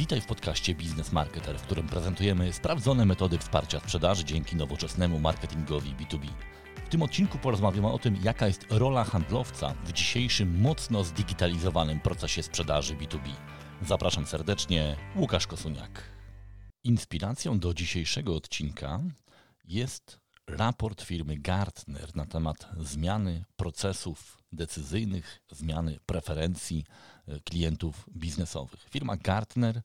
Witaj w podcaście Biznes Marketer, w którym prezentujemy sprawdzone metody wsparcia sprzedaży dzięki nowoczesnemu marketingowi B2B. W tym odcinku porozmawiamy o tym, jaka jest rola handlowca w dzisiejszym mocno zdigitalizowanym procesie sprzedaży B2B. Zapraszam serdecznie, Łukasz Kosuniak. Inspiracją do dzisiejszego odcinka jest raport firmy Gartner na temat zmiany procesów decyzyjnych, zmiany preferencji e, klientów biznesowych. Firma Gartner,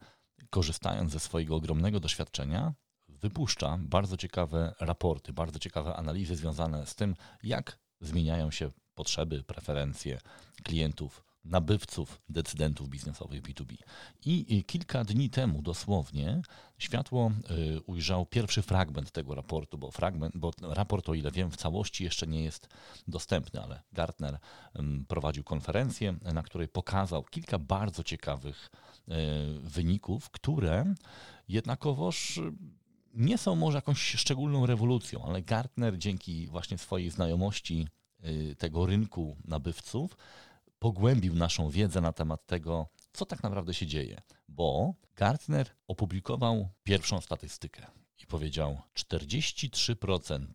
korzystając ze swojego ogromnego doświadczenia, wypuszcza bardzo ciekawe raporty, bardzo ciekawe analizy związane z tym, jak zmieniają się potrzeby, preferencje klientów nabywców, decydentów biznesowych B2B. I kilka dni temu dosłownie światło y, ujrzał pierwszy fragment tego raportu, bo, fragment, bo raport, o ile wiem, w całości jeszcze nie jest dostępny, ale Gartner prowadził konferencję, na której pokazał kilka bardzo ciekawych y, wyników, które jednakowoż nie są może jakąś szczególną rewolucją, ale Gartner dzięki właśnie swojej znajomości y, tego rynku nabywców pogłębił naszą wiedzę na temat tego, co tak naprawdę się dzieje, bo Gartner opublikował pierwszą statystykę i powiedział 43%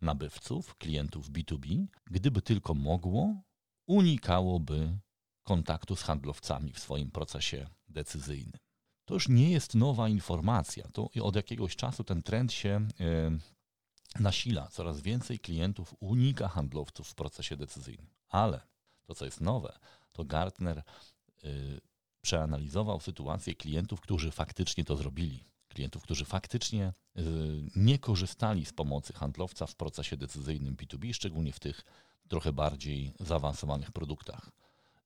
nabywców, klientów B2B, gdyby tylko mogło, unikałoby kontaktu z handlowcami w swoim procesie decyzyjnym. To już nie jest nowa informacja. To od jakiegoś czasu ten trend się yy, nasila. Coraz więcej klientów unika handlowców w procesie decyzyjnym. Ale to, co jest nowe, to Gartner y, przeanalizował sytuację klientów, którzy faktycznie to zrobili. Klientów, którzy faktycznie y, nie korzystali z pomocy handlowca w procesie decyzyjnym B2B, szczególnie w tych trochę bardziej zaawansowanych produktach.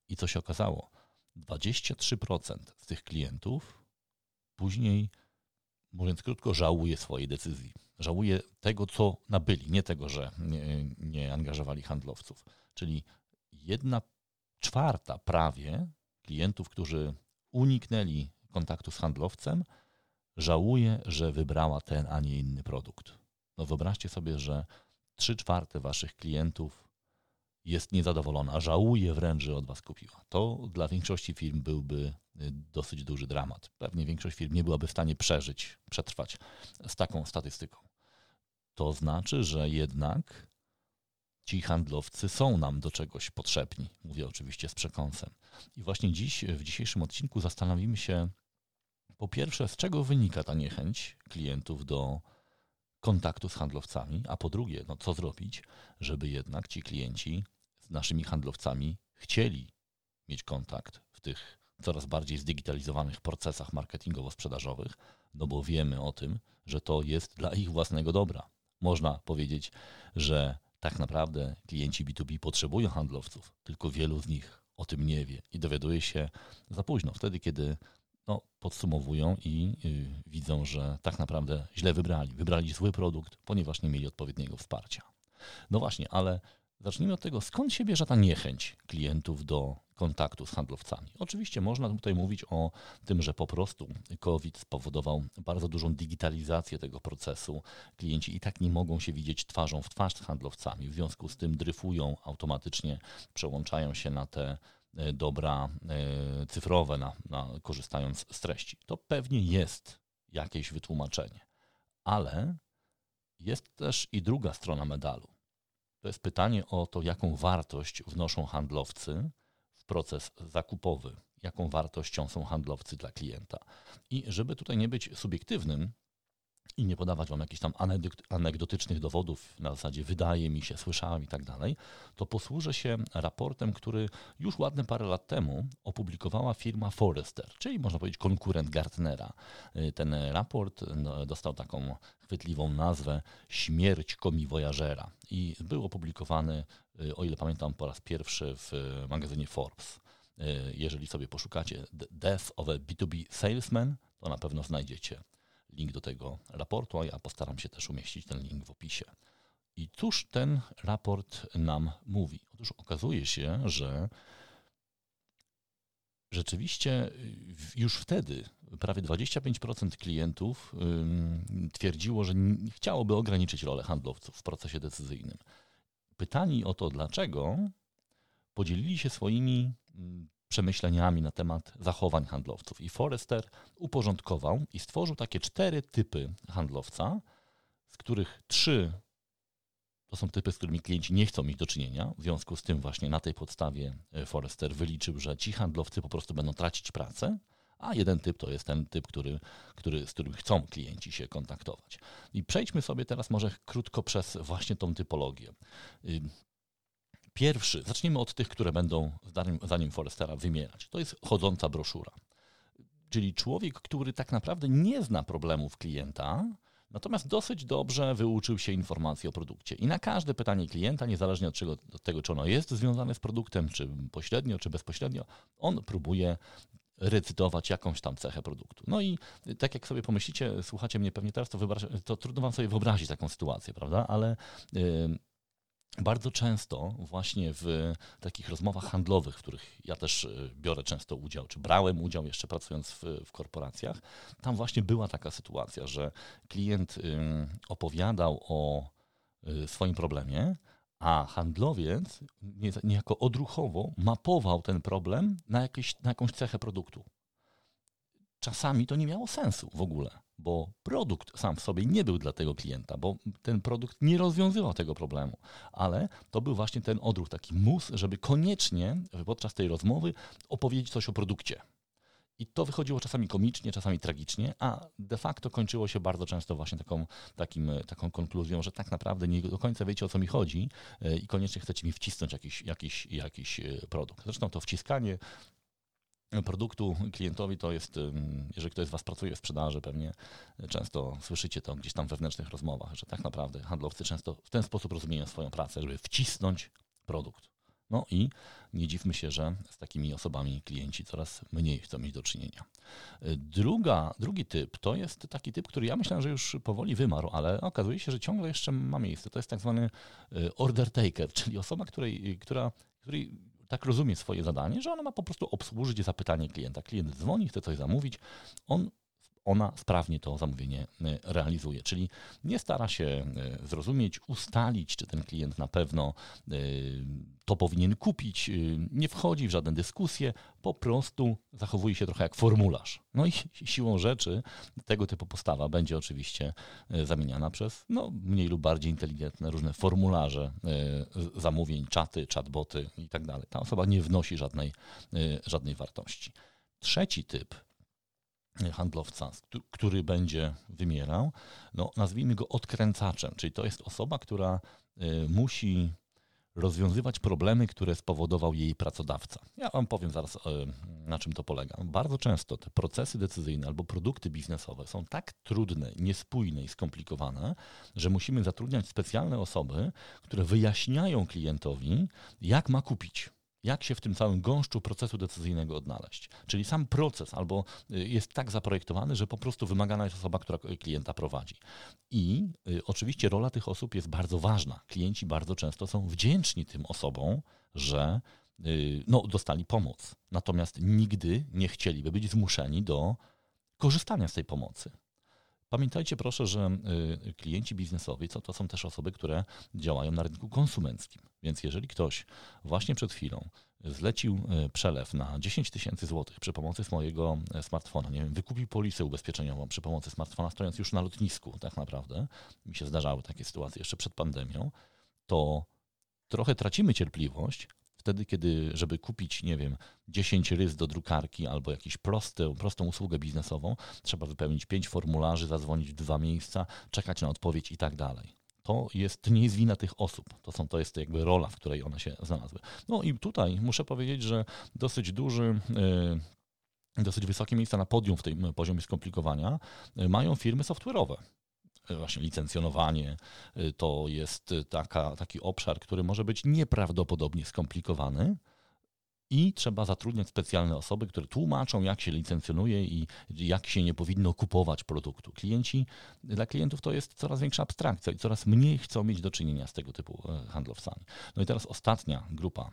I co się okazało? 23% z tych klientów później, mówiąc krótko, żałuje swojej decyzji. Żałuje tego, co nabyli, nie tego, że nie, nie angażowali handlowców. Czyli jedna czwarta prawie klientów, którzy uniknęli kontaktu z handlowcem, żałuje, że wybrała ten, a nie inny produkt. No wyobraźcie sobie, że trzy czwarte waszych klientów jest niezadowolona, żałuje wręcz, że od was kupiła. To dla większości firm byłby y, dosyć duży dramat. Pewnie większość firm nie byłaby w stanie przeżyć, przetrwać z taką statystyką. To znaczy, że jednak ci handlowcy są nam do czegoś potrzebni. Mówię oczywiście z przekąsem. I właśnie dziś, w dzisiejszym odcinku zastanowimy się, po pierwsze, z czego wynika ta niechęć klientów do kontaktu z handlowcami, a po drugie, no co zrobić, żeby jednak ci klienci z naszymi handlowcami chcieli mieć kontakt w tych coraz bardziej zdigitalizowanych procesach marketingowo-sprzedażowych, no bo wiemy o tym, że to jest dla ich własnego dobra. Można powiedzieć, że tak naprawdę klienci B2B potrzebują handlowców, tylko wielu z nich o tym nie wie i dowiaduje się za późno, wtedy kiedy no, podsumowują i y, widzą, że tak naprawdę źle wybrali. Wybrali zły produkt, ponieważ nie mieli odpowiedniego wsparcia. No właśnie, ale zacznijmy od tego, skąd się bierze ta niechęć klientów do kontaktu z handlowcami. Oczywiście można tutaj mówić o tym, że po prostu COVID spowodował bardzo dużą digitalizację tego procesu. Klienci i tak nie mogą się widzieć twarzą w twarz z handlowcami, w związku z tym dryfują automatycznie, przełączają się na te e, dobra e, cyfrowe, na, na, korzystając z treści. To pewnie jest jakieś wytłumaczenie, ale jest też i druga strona medalu. To jest pytanie o to, jaką wartość wnoszą handlowcy proces zakupowy, jaką wartością są handlowcy dla klienta. I żeby tutaj nie być subiektywnym i nie podawać wam jakichś tam anegdotycznych dowodów na zasadzie wydaje mi się, słyszałem i tak dalej, to posłużę się raportem, który już ładne parę lat temu opublikowała firma Forrester, czyli można powiedzieć konkurent Gartnera. Ten raport no, dostał taką chwytliwą nazwę Śmierć komiwojażera i był opublikowany Y, o ile pamiętam, po raz pierwszy w y, magazynie Forbes. Y, jeżeli sobie poszukacie Death of a B2B Salesman, to na pewno znajdziecie link do tego raportu, a ja postaram się też umieścić ten link w opisie. I cóż ten raport nam mówi? Otóż okazuje się, że rzeczywiście już wtedy prawie 25% klientów twierdziło, że chciałoby ograniczyć rolę handlowców w procesie decyzyjnym pytani o to dlaczego, podzielili się swoimi przemyśleniami na temat zachowań handlowców. I Forrester uporządkował i stworzył takie cztery typy handlowca, z których trzy to są typy, z którymi klienci nie chcą mieć do czynienia. W związku z tym właśnie na tej podstawie e, Forrester wyliczył, że ci handlowcy po prostu będą tracić pracę, a jeden typ to jest ten typ, który, który, z którym chcą klienci się kontaktować. I przejdźmy sobie teraz może krótko przez właśnie tą typologię. Pierwszy, zacznijmy od tych, które będą zdaniem Forrestera wymierać. To jest chodząca broszura. Czyli człowiek, który tak naprawdę nie zna problemów klienta, Natomiast dosyć dobrze wyuczył się informacji o produkcie. I na każde pytanie klienta, niezależnie od, czego, od tego, czy ono jest związane z produktem, czy pośrednio, czy bezpośrednio, on próbuje recytować jakąś tam cechę produktu. No i tak jak sobie pomyślicie, słuchacie mnie pewnie teraz, to, to trudno wam sobie wyobrazić taką sytuację, prawda? Ale yy, bardzo często właśnie w takich rozmowach handlowych, w których ja też y, biorę często udział, czy brałem udział jeszcze pracując w, w korporacjach, tam właśnie była taka sytuacja, że klient opowiadał o y, swoim problemie, a handlowiec niejako odruchowo mapował ten problem na, jakieś, na jakąś cechę produktu. Czasami to nie miało sensu w ogóle bo produkt sam w sobie nie był dla tego klienta, bo ten produkt nie rozwiązywał tego problemu, ale to był właśnie ten odruch, taki mus, żeby koniecznie podczas tej rozmowy opowiedzieć coś o produkcie. I to wychodziło czasami komicznie, czasami tragicznie, a de facto kończyło się bardzo często właśnie taką, takim, taką konkluzją, że tak naprawdę nie do końca wiecie o co mi chodzi e, i koniecznie chcecie mi wcisnąć jakiś, jakiś, jakiś e, produkt. Zresztą to wciskanie produktu klientowi to jest, jeżeli ktoś z Was pracuje w sprzedaży, pewnie często słyszycie to gdzieś tam w wewnętrznych rozmowach, że tak naprawdę handlowcy często w ten sposób rozumieją swoją pracę, żeby wcisnąć produkt. No i nie dziwmy się, że z takimi osobami klienci coraz mniej chcą mieć do czynienia. Druga, drugi typ to jest taki typ, który ja myślałem, że już powoli wymarł, ale okazuje się, że ciągle jeszcze ma miejsce. To jest tak zwany e, order taker, czyli osoba, której, która, której tak rozumie swoje zadanie, że ona ma po prostu obsłużyć zapytanie klienta. Klient dzwoni, chce coś zamówić, on ona sprawnie to zamówienie e, realizuje. Czyli nie stara się e, zrozumieć, ustalić, czy ten klient na pewno e, to powinien kupić, nie wchodzi w żadne dyskusje, po prostu zachowuje się trochę jak formularz. No i siłą rzeczy tego typu postawa będzie oczywiście zamieniana przez no, mniej lub bardziej inteligentne różne formularze zamówień, czaty, chatboty i tak dalej. Ta osoba nie wnosi żadnej, żadnej wartości. Trzeci typ handlowca, który będzie wymierał, no, nazwijmy go odkręcaczem, czyli to jest osoba, która y, musi rozwiązywać problemy, które spowodował jej pracodawca. Ja Wam powiem zaraz, y, na czym to polega. Bardzo często te procesy decyzyjne albo produkty biznesowe są tak trudne, niespójne i skomplikowane, że musimy zatrudniać specjalne osoby, które wyjaśniają klientowi, jak ma kupić jak się w tym całym gąszczu procesu decyzyjnego odnaleźć. Czyli sam proces albo y, jest tak zaprojektowany, że po prostu wymagana jest osoba, która klienta prowadzi. I y, oczywiście rola tych osób jest bardzo ważna. Klienci bardzo często są wdzięczni tym osobom, że y, no, dostali pomoc. Natomiast nigdy nie chcieliby być zmuszeni do korzystania z tej pomocy. Pamiętajcie proszę, że y, klienci biznesowi to, to są też osoby, które działają na rynku konsumenckim. Więc jeżeli ktoś właśnie przed chwilą zlecił y, przelew na 10 tysięcy złotych przy pomocy mojego e, smartfona, nie wiem, wykupił polisę ubezpieczeniową przy pomocy smartfona, stojąc już na lotnisku tak naprawdę, mi się zdarzały takie sytuacje jeszcze przed pandemią, to trochę tracimy cierpliwość, wtedy, kiedy, żeby kupić, nie wiem, 10 rys do drukarki albo jakąś prostą, usługę biznesową, trzeba wypełnić 5 formularzy, zadzwonić w dwa miejsca, czekać na odpowiedź i tak dalej. To, jest, to nie jest wina tych osób. To, są, to jest jakby rola, w której one się znalazły. No i tutaj muszę powiedzieć, że dosyć duży. Yy, dosyć wysokie miejsca na podium w tym poziomie skomplikowania y, mają firmy software'owe właśnie licencjonowanie y, to jest taka, taki obszar, który może być nieprawdopodobnie skomplikowany. I trzeba zatrudniać specjalne osoby, które tłumaczą, jak się licencjonuje i jak się nie powinno kupować produktu. Klienci, dla klientów to jest coraz większa abstrakcja i coraz mniej chcą mieć do czynienia z tego typu e, handlowcami. No i teraz ostatnia grupa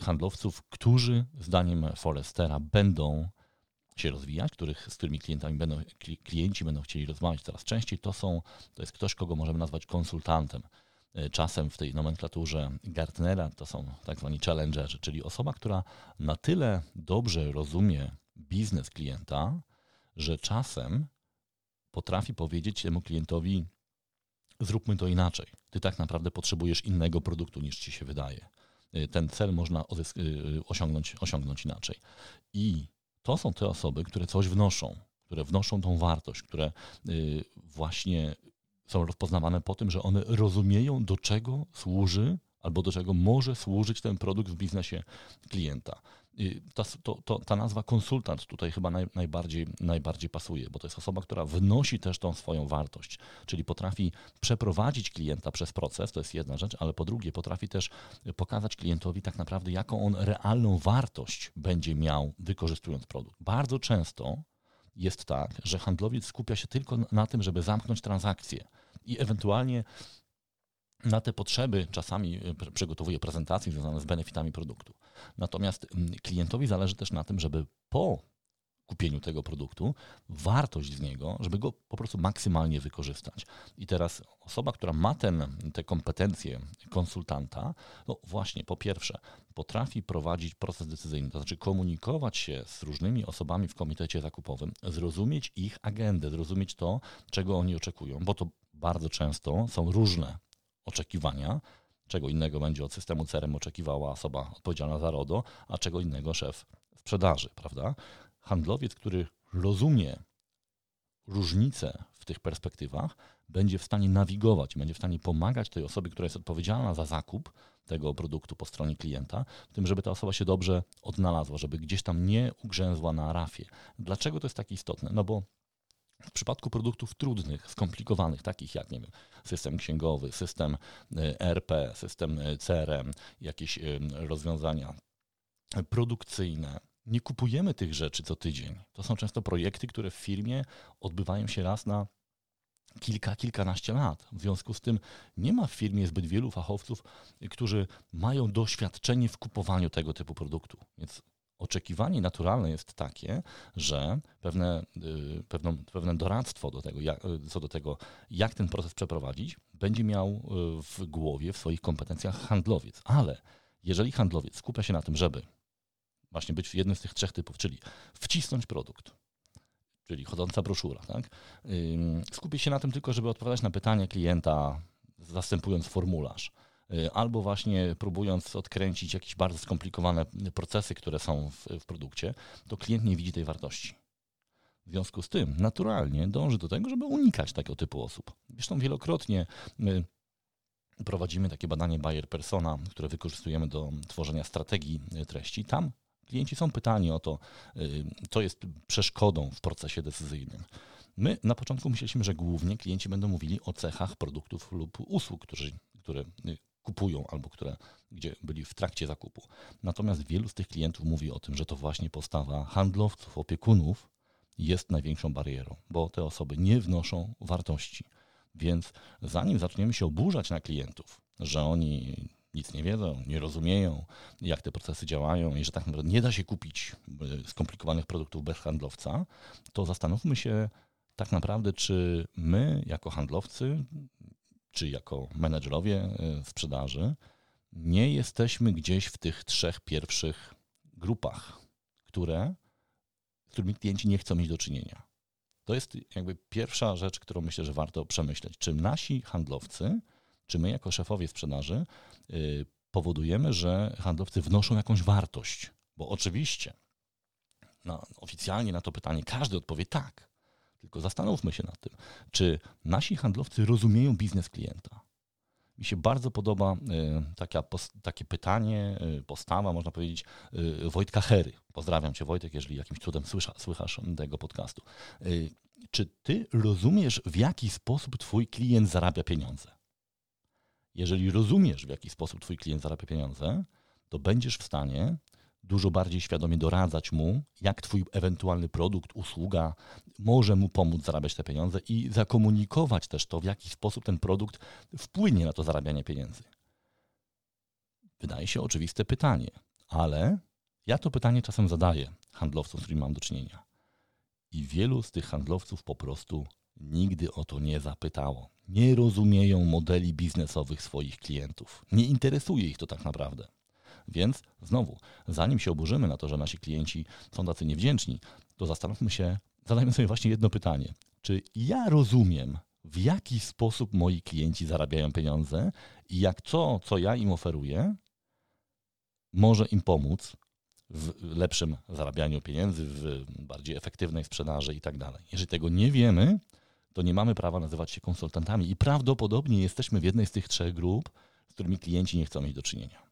handlowców, którzy zdaniem Forestera będą się rozwijać, których, z którymi klientami będą, klienci będą chcieli rozmawiać coraz częściej, to są, to jest ktoś, kogo możemy nazwać konsultantem. E, czasem w tej nomenklaturze Gartnera to są tak zwani challengerzy, czyli osoba, która na tyle dobrze rozumie biznes klienta, że czasem potrafi powiedzieć temu klientowi: Zróbmy to inaczej. Ty tak naprawdę potrzebujesz innego produktu niż ci się wydaje. E, ten cel można e, osiągnąć, osiągnąć inaczej. I to są te osoby, które coś wnoszą, które wnoszą tą wartość, które właśnie są rozpoznawane po tym, że one rozumieją, do czego służy albo do czego może służyć ten produkt w biznesie klienta. Ta, to, to, ta nazwa konsultant tutaj chyba naj, najbardziej, najbardziej pasuje, bo to jest osoba, która wnosi też tą swoją wartość, czyli potrafi przeprowadzić klienta przez proces, to jest jedna rzecz, ale po drugie potrafi też pokazać klientowi tak naprawdę, jaką on realną wartość będzie miał wykorzystując produkt. Bardzo często jest tak, że handlowiec skupia się tylko na tym, żeby zamknąć transakcję i ewentualnie na te potrzeby czasami e, przygotowuje prezentacje związane z benefitami produktu. Natomiast klientowi zależy też na tym, żeby po kupieniu tego produktu, wartość z niego, żeby go po prostu maksymalnie wykorzystać. I teraz osoba, która ma ten, te kompetencje konsultanta, no właśnie, po pierwsze, potrafi prowadzić proces decyzyjny, to znaczy komunikować się z różnymi osobami w komitecie zakupowym, zrozumieć ich agendę, zrozumieć to, czego oni oczekują, bo to bardzo często są różne oczekiwania, czego innego będzie od systemu CRM oczekiwała osoba odpowiedzialna za RODO, a czego innego szef sprzedaży, prawda? handlowiec, który rozumie różnice w tych perspektywach, będzie w stanie nawigować, będzie w stanie pomagać tej osobie, która jest odpowiedzialna za zakup tego produktu po stronie klienta, w tym, żeby ta osoba się dobrze odnalazła, żeby gdzieś tam nie ugrzęzła na rafie. Dlaczego to jest tak istotne? No bo w przypadku produktów trudnych, skomplikowanych, takich jak nie wiem, system księgowy, system ERP, system e, CRM, jakieś rozwiązania produkcyjne, nie kupujemy tych rzeczy co tydzień. To są często projekty, które w firmie odbywają się raz na kilka, kilkanaście lat. W związku z tym nie ma w firmie zbyt wielu fachowców, którzy mają doświadczenie w kupowaniu tego typu produktu. Więc oczekiwanie naturalne jest takie, że pewne, y, pewne, pewne doradztwo do tego, jak, co do tego, jak ten proces przeprowadzić, będzie miał y, w głowie, w swoich kompetencjach handlowiec. Ale jeżeli handlowiec skupia się na tym, żeby właśnie być jednym z tych trzech typów, czyli wcisnąć produkt, czyli chodząca broszura, tak? Się na tym tylko, żeby odpowiadać na pytanie klienta, zastępując formularz, y, albo właśnie próbując odkręcić jakieś bardzo skomplikowane procesy, które są w, w produkcie, to klient nie widzi tej wartości. W związku z tym naturalnie dąży do tego, żeby unikać takiego typu osób. Zresztą wielokrotnie y, prowadzimy takie badanie Bayer Persona, które wykorzystujemy do tworzenia strategii treści. Tam Klienci są pytani o to, y, co jest przeszkodą w procesie decyzyjnym. My na początku myśleliśmy, że głównie klienci będą mówili o cechach produktów lub usług, którzy, które y, kupują albo które, gdzie byli w trakcie zakupu. Natomiast wielu z tych klientów mówi o tym, że to właśnie postawa handlowców, opiekunów jest największą barierą, bo te osoby nie wnoszą wartości. Więc zanim zaczniemy się oburzać na klientów, że oni nic nie wiedzą, nie rozumieją, jak te procesy działają i że tak naprawdę nie da się kupić e, skomplikowanych produktów bez handlowca, to zastanówmy się tak naprawdę, czy my jako handlowcy, czy jako menedżerowie e, sprzedaży, nie jesteśmy gdzieś w tych trzech pierwszych grupach, które, z którymi klienci nie chcą mieć do czynienia. To jest jakby pierwsza rzecz, którą myślę, że warto przemyśleć. Czy nasi handlowcy, czy my jako szefowie sprzedaży y, powodujemy, że handlowcy wnoszą jakąś wartość? Bo oczywiście no, oficjalnie na to pytanie każdy odpowie tak. Tylko zastanówmy się nad tym, czy nasi handlowcy rozumieją biznes klienta. Mi się bardzo podoba y, takie pytanie, y, postawa, można powiedzieć, Wojtka Hery. Pozdrawiam Cię, Wojtek, jeżeli jakimś cudem słysza, słychasz tego podcastu. Czy Ty rozumiesz, w jaki sposób Twój klient zarabia pieniądze? Jeżeli rozumiesz, w jaki sposób Twój klient zarabia pieniądze, to będziesz w stanie dużo bardziej świadomie doradzać mu, jak Twój ewentualny produkt, usługa może mu pomóc zarabiać te pieniądze i zakomunikować też to, w jaki sposób ten produkt wpłynie na to zarabianie pieniędzy. Wydaje się oczywiste pytanie, ale ja to pytanie czasem zadaję handlowcom, z którymi mam do czynienia. I wielu z tych handlowców po prostu nigdy o to nie zapytało. Nie rozumieją modeli biznesowych swoich klientów. Nie interesuje ich to tak naprawdę. Więc znowu, zanim się oburzymy na to, że nasi klienci są tacy niewdzięczni, to zastanówmy się, zadajmy sobie właśnie jedno pytanie. Czy ja rozumiem, w jaki sposób moi klienci zarabiają pieniądze i jak to, co ja im oferuję, może im pomóc w lepszym zarabianiu pieniędzy, w bardziej efektywnej sprzedaży i tak dalej. Jeżeli tego nie wiemy, to nie mamy prawa nazywać się konsultantami i prawdopodobnie jesteśmy w jednej z tych trzech grup, z którymi klienci nie chcą mieć do czynienia.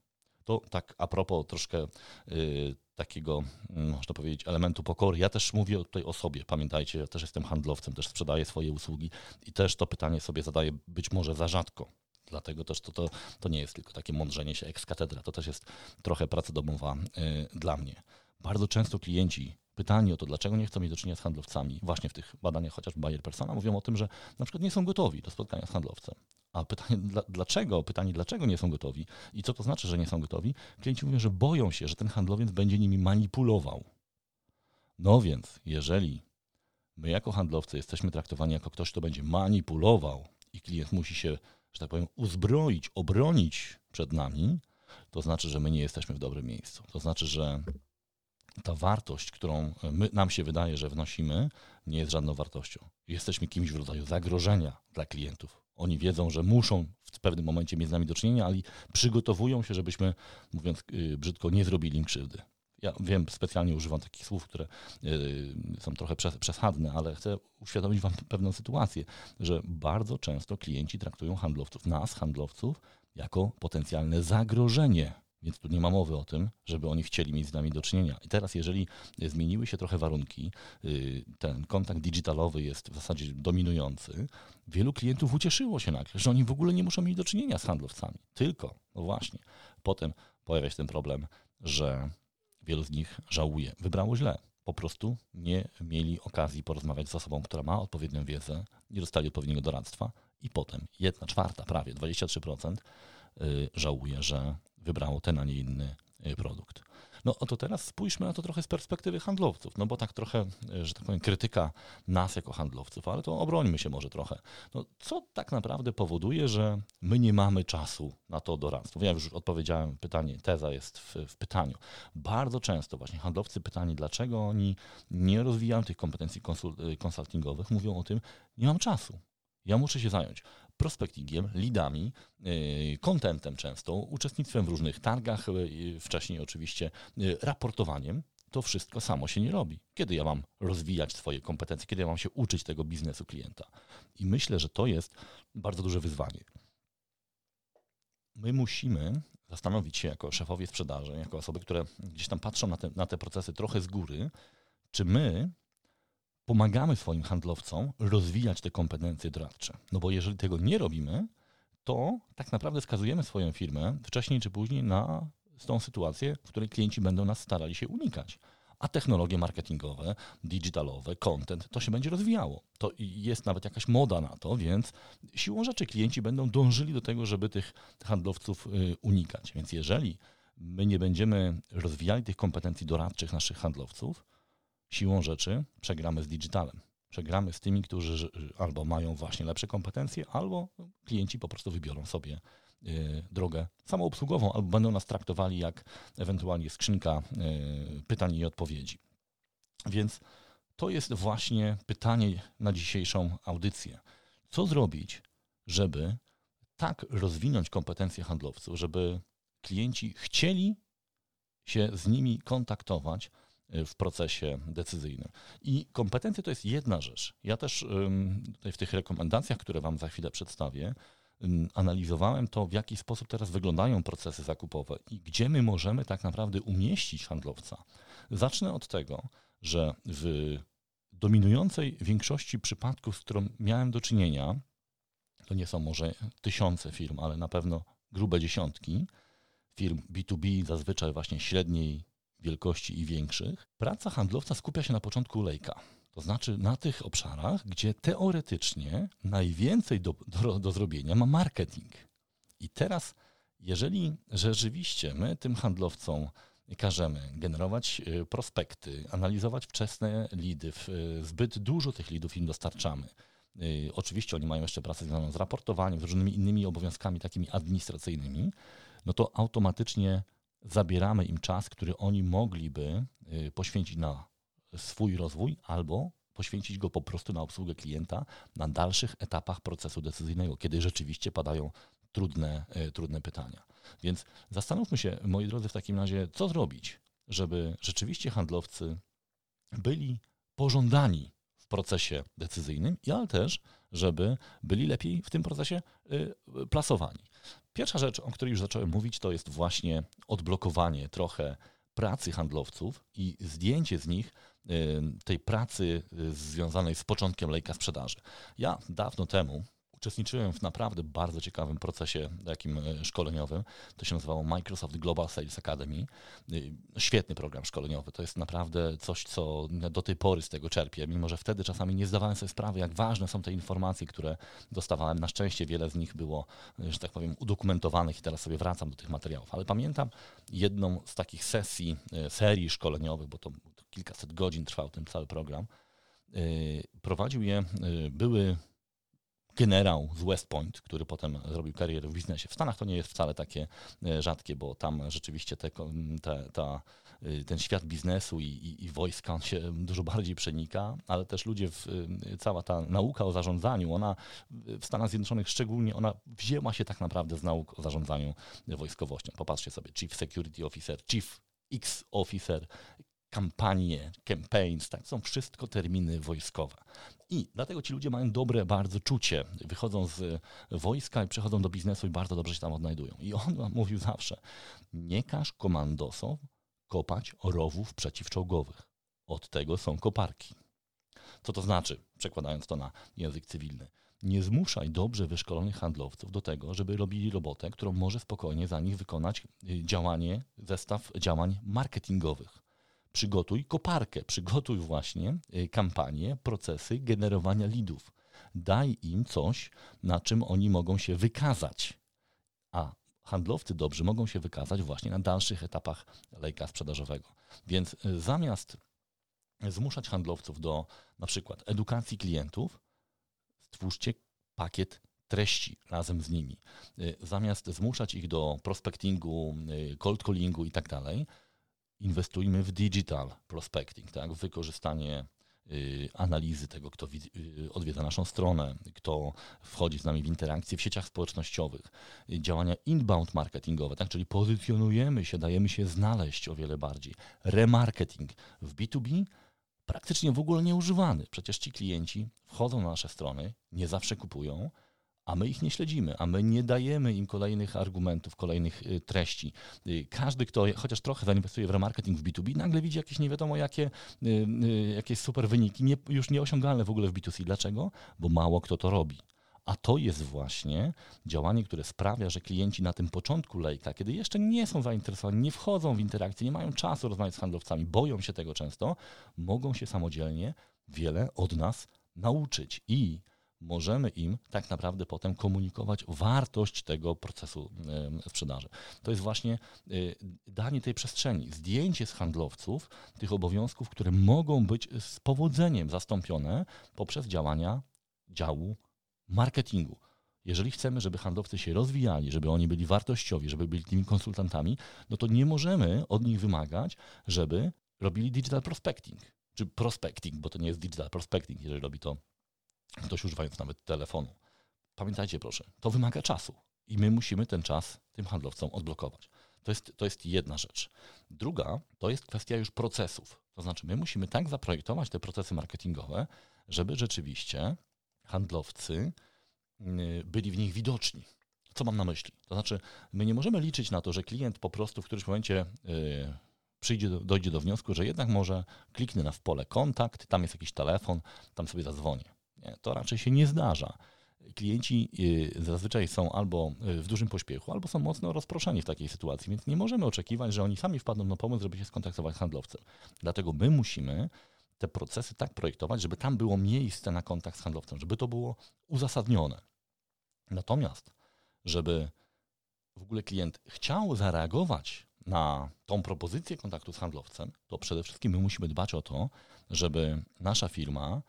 To tak a propos troszkę y, takiego, mm, można powiedzieć, elementu pokory. Ja też mówię tutaj o sobie. Pamiętajcie, ja też jestem handlowcem, też sprzedaję swoje usługi i też to pytanie sobie zadaję być może za rzadko. Dlatego też to, to, to nie jest tylko takie mądrzenie się ex katedra, to też jest trochę praca domowa y, dla mnie. Bardzo często klienci pytani o to, dlaczego nie chcą mieć do czynienia z handlowcami, właśnie w tych badaniach chociażby Bayer Persona, mówią o tym, że na przykład nie są gotowi do spotkania z handlowcem. A pytanie dlaczego, pytanie dlaczego nie są gotowi i co to znaczy, że nie są gotowi, klienci mówią, że boją się, że ten handlowiec będzie nimi manipulował. No więc, jeżeli my jako handlowcy jesteśmy traktowani jako ktoś, kto będzie manipulował i klient musi się, że tak powiem, uzbroić, obronić przed nami, to znaczy, że my nie jesteśmy w dobrym miejscu. To znaczy, że ta wartość, którą my, nam się wydaje, że wnosimy, nie jest żadną wartością. Jesteśmy kimś w rodzaju zagrożenia dla klientów. Oni wiedzą, że muszą w pewnym momencie mieć z nami do czynienia, ale przygotowują się, żebyśmy, mówiąc y, brzydko, nie zrobili im krzywdy. Ja wiem, specjalnie używam takich słów, które y, są trochę przesadne, ale chcę uświadomić Wam pewną sytuację, że bardzo często klienci traktują handlowców, nas, handlowców, jako potencjalne zagrożenie więc tu nie ma mowy o tym, żeby oni chcieli mieć z nami do czynienia. I teraz, jeżeli zmieniły się trochę warunki, y, ten kontakt digitalowy jest w zasadzie dominujący, wielu klientów ucieszyło się nagle, że oni w ogóle nie muszą mieć do czynienia z handlowcami. Tylko, no właśnie, potem pojawia się ten problem, że wielu z nich żałuje. Wybrało źle. Po prostu nie mieli okazji porozmawiać z osobą, która ma odpowiednią wiedzę, nie dostali odpowiedniego doradztwa i potem jedna czwarta, prawie 23% y, żałuje, że wybrało ten, a nie inny y, produkt. No to teraz spójrzmy na to trochę z perspektywy handlowców, no bo tak trochę, y, że tak powiem, krytyka nas jako handlowców, ale to obrońmy się może trochę. No co tak naprawdę powoduje, że my nie mamy czasu na to doradztwo? Ja już odpowiedziałem pytanie, teza jest w, w pytaniu. Bardzo często właśnie handlowcy pytani, dlaczego oni nie rozwijają tych kompetencji y, konsultingowych, mówią o tym, nie mam czasu. Ja muszę się zająć prospektingiem, leadami, kontentem często, uczestnictwem w różnych targach, y, wcześniej oczywiście y, raportowaniem. To wszystko samo się nie robi. Kiedy ja mam rozwijać swoje kompetencje, kiedy ja mam się uczyć tego biznesu klienta? I myślę, że to jest bardzo duże wyzwanie. My musimy zastanowić się jako szefowie sprzedaży, jako osoby, które gdzieś tam patrzą na te, na te procesy trochę z góry, czy my pomagamy swoim handlowcom rozwijać te kompetencje doradcze. No bo jeżeli tego nie robimy, to tak naprawdę skazujemy swoją firmę wcześniej czy później na tą sytuację, w której klienci będą nas starali się unikać. A technologie marketingowe, digitalowe, content, to się będzie rozwijało. To jest nawet jakaś moda na to, więc siłą rzeczy klienci będą dążyli do tego, żeby tych handlowców y, unikać. Więc jeżeli my nie będziemy rozwijali tych kompetencji doradczych naszych handlowców, siłą rzeczy przegramy z digitalem. Przegramy z tymi, którzy albo mają właśnie lepsze kompetencje, albo klienci po prostu wybiorą sobie y, drogę samoobsługową, albo będą nas traktowali jak ewentualnie skrzynka y, pytań i odpowiedzi. Więc to jest właśnie pytanie na dzisiejszą audycję. Co zrobić, żeby tak rozwinąć kompetencje handlowców, żeby klienci chcieli się z nimi kontaktować, w procesie decyzyjnym. I kompetencje to jest jedna rzecz. Ja też tutaj w tych rekomendacjach, które Wam za chwilę przedstawię, analizowałem to, w jaki sposób teraz wyglądają procesy zakupowe i gdzie my możemy tak naprawdę umieścić handlowca. Zacznę od tego, że w dominującej większości przypadków, z którą miałem do czynienia, to nie są może tysiące firm, ale na pewno grube dziesiątki firm B2B, zazwyczaj właśnie średniej wielkości i większych, praca handlowca skupia się na początku lejka. To znaczy na tych obszarach, gdzie teoretycznie najwięcej do, do, do zrobienia ma marketing. I teraz, jeżeli rzeczywiście my tym handlowcom każemy generować y, prospekty, analizować wczesne lidy, zbyt dużo tych lidów im dostarczamy, y, oczywiście oni mają jeszcze pracę związaną z raportowaniem, z różnymi innymi obowiązkami takimi administracyjnymi, no to automatycznie zabieramy im czas, który oni mogliby y, poświęcić na swój rozwój albo poświęcić go po prostu na obsługę klienta na dalszych etapach procesu decyzyjnego, kiedy rzeczywiście padają trudne, y, trudne pytania. Więc zastanówmy się, moi drodzy, w takim razie, co zrobić, żeby rzeczywiście handlowcy byli pożądani w procesie decyzyjnym, ale też, żeby byli lepiej w tym procesie y, plasowani. Pierwsza rzecz, o której już zacząłem mówić, to jest właśnie odblokowanie trochę pracy handlowców i zdjęcie z nich y, tej pracy y, związanej z początkiem lejka sprzedaży. Ja dawno temu, uczestniczyłem w naprawdę bardzo ciekawym procesie takim e, szkoleniowym. To się nazywało Microsoft Global Sales Academy. Świetny program szkoleniowy. To jest naprawdę coś, co do tej pory z tego czerpię, mimo że wtedy czasami nie zdawałem sobie sprawy, jak ważne są te informacje, które dostawałem. Na szczęście wiele z nich było, e, że tak powiem, udokumentowanych i teraz sobie wracam do tych materiałów. Ale pamiętam jedną z takich sesji, e, serii szkoleniowych, bo to kilkaset godzin trwał ten cały program. Prowadził je były generał z West Point, który potem zrobił karierę w biznesie. W Stanach to nie jest wcale takie e, rzadkie, bo tam rzeczywiście te, te, ta, e, ten świat biznesu i, i, i, wojska się dużo bardziej przenika, ale też ludzie, w, e, cała ta nauka o zarządzaniu, ona w Stanach Zjednoczonych szczególnie, ona wzięła się tak naprawdę z nauk o zarządzaniu wojskowością. Popatrzcie sobie, Chief Security Officer, Chief X Officer, kampanie, campaigns, tak, są wszystko terminy wojskowe. I dlatego ci ludzie mają dobre bardzo czucie. Wychodzą z wojska i przechodzą do biznesu i bardzo dobrze się tam odnajdują. I on mówił zawsze, nie każ komandosom kopać rowów przeciwczołgowych. Od tego są koparki. Co to znaczy, przekładając to na język cywilny? Nie zmuszaj dobrze wyszkolonych handlowców do tego, żeby robili robotę, którą może spokojnie za nich wykonać y, działanie, zestaw działań marketingowych przygotuj koparkę, przygotuj właśnie y, kampanię, procesy generowania lidów. Daj im coś, na czym oni mogą się wykazać. A handlowcy dobrzy mogą się wykazać właśnie na dalszych etapach lejka sprzedażowego. Więc y, zamiast zmuszać handlowców do na przykład edukacji klientów, stwórzcie pakiet treści razem z nimi. Y, zamiast zmuszać ich do prospectingu, cold callingu i tak dalej, inwestujmy w digital prospecting, tak? wykorzystanie y, analizy tego, kto y, odwiedza naszą stronę, kto wchodzi z nami w interakcje w sieciach społecznościowych, y, działania inbound marketingowe, tak? czyli pozycjonujemy się, dajemy się znaleźć o wiele bardziej. Remarketing w B2B praktycznie w ogóle nieużywany. Przecież ci klienci wchodzą na nasze strony, nie zawsze kupują, a my ich nie śledzimy, a my nie dajemy im kolejnych argumentów, kolejnych y, treści. Y, każdy, kto chociaż trochę zainwestuje w remarketing w B2B, nagle widzi jakieś nie wiadomo jakie, y, jakieś super wyniki, nie, już nieosiągalne w ogóle w B2C. Dlaczego? Bo mało kto to robi. A to jest właśnie działanie, które sprawia, że klienci na tym początku lejka, kiedy jeszcze nie są zainteresowani, nie wchodzą w interakcję, nie mają czasu rozmawiać z handlowcami, boją się tego często, mogą się samodzielnie wiele od nas nauczyć. I możemy im tak naprawdę potem komunikować wartość tego procesu sprzedaży. To jest właśnie y, danie tej przestrzeni, zdjęcie z handlowców tych obowiązków, które mogą być z powodzeniem zastąpione poprzez działania działu marketingu. Jeżeli chcemy, żeby handlowcy się rozwijali, żeby oni byli wartościowi, żeby byli tymi konsultantami, no to nie możemy od nich wymagać, żeby robili digital prospecting, czy prospecting, bo to nie jest digital prospecting, jeżeli robi to ktoś używając nawet telefonu. Pamiętajcie proszę, to wymaga czasu i my musimy ten czas tym handlowcom odblokować. To jest, to jest jedna rzecz. Druga to jest kwestia już procesów. To znaczy, my musimy tak zaprojektować te procesy marketingowe, żeby rzeczywiście handlowcy y, byli w nich widoczni. Co mam na myśli? To znaczy, my nie możemy liczyć na to, że klient po prostu w którymś momencie yy, przyjdzie, dojdzie do wniosku, że jednak może kliknę na w pole kontakt, tam jest jakiś telefon, tam sobie zadzwonię. Nie, to raczej się nie zdarza. Klienci y, zazwyczaj są albo y, w dużym pośpiechu, albo są mocno rozproszeni w takiej sytuacji, więc nie możemy oczekiwać, że oni sami wpadną na pomysł, żeby się skontaktować z handlowcem. Dlatego my musimy te procesy tak projektować, żeby tam było miejsce na kontakt z handlowcem, żeby to było uzasadnione. Natomiast, żeby w ogóle klient chciał zareagować na tą propozycję kontaktu z handlowcem, to przede wszystkim my musimy dbać o to, żeby nasza firma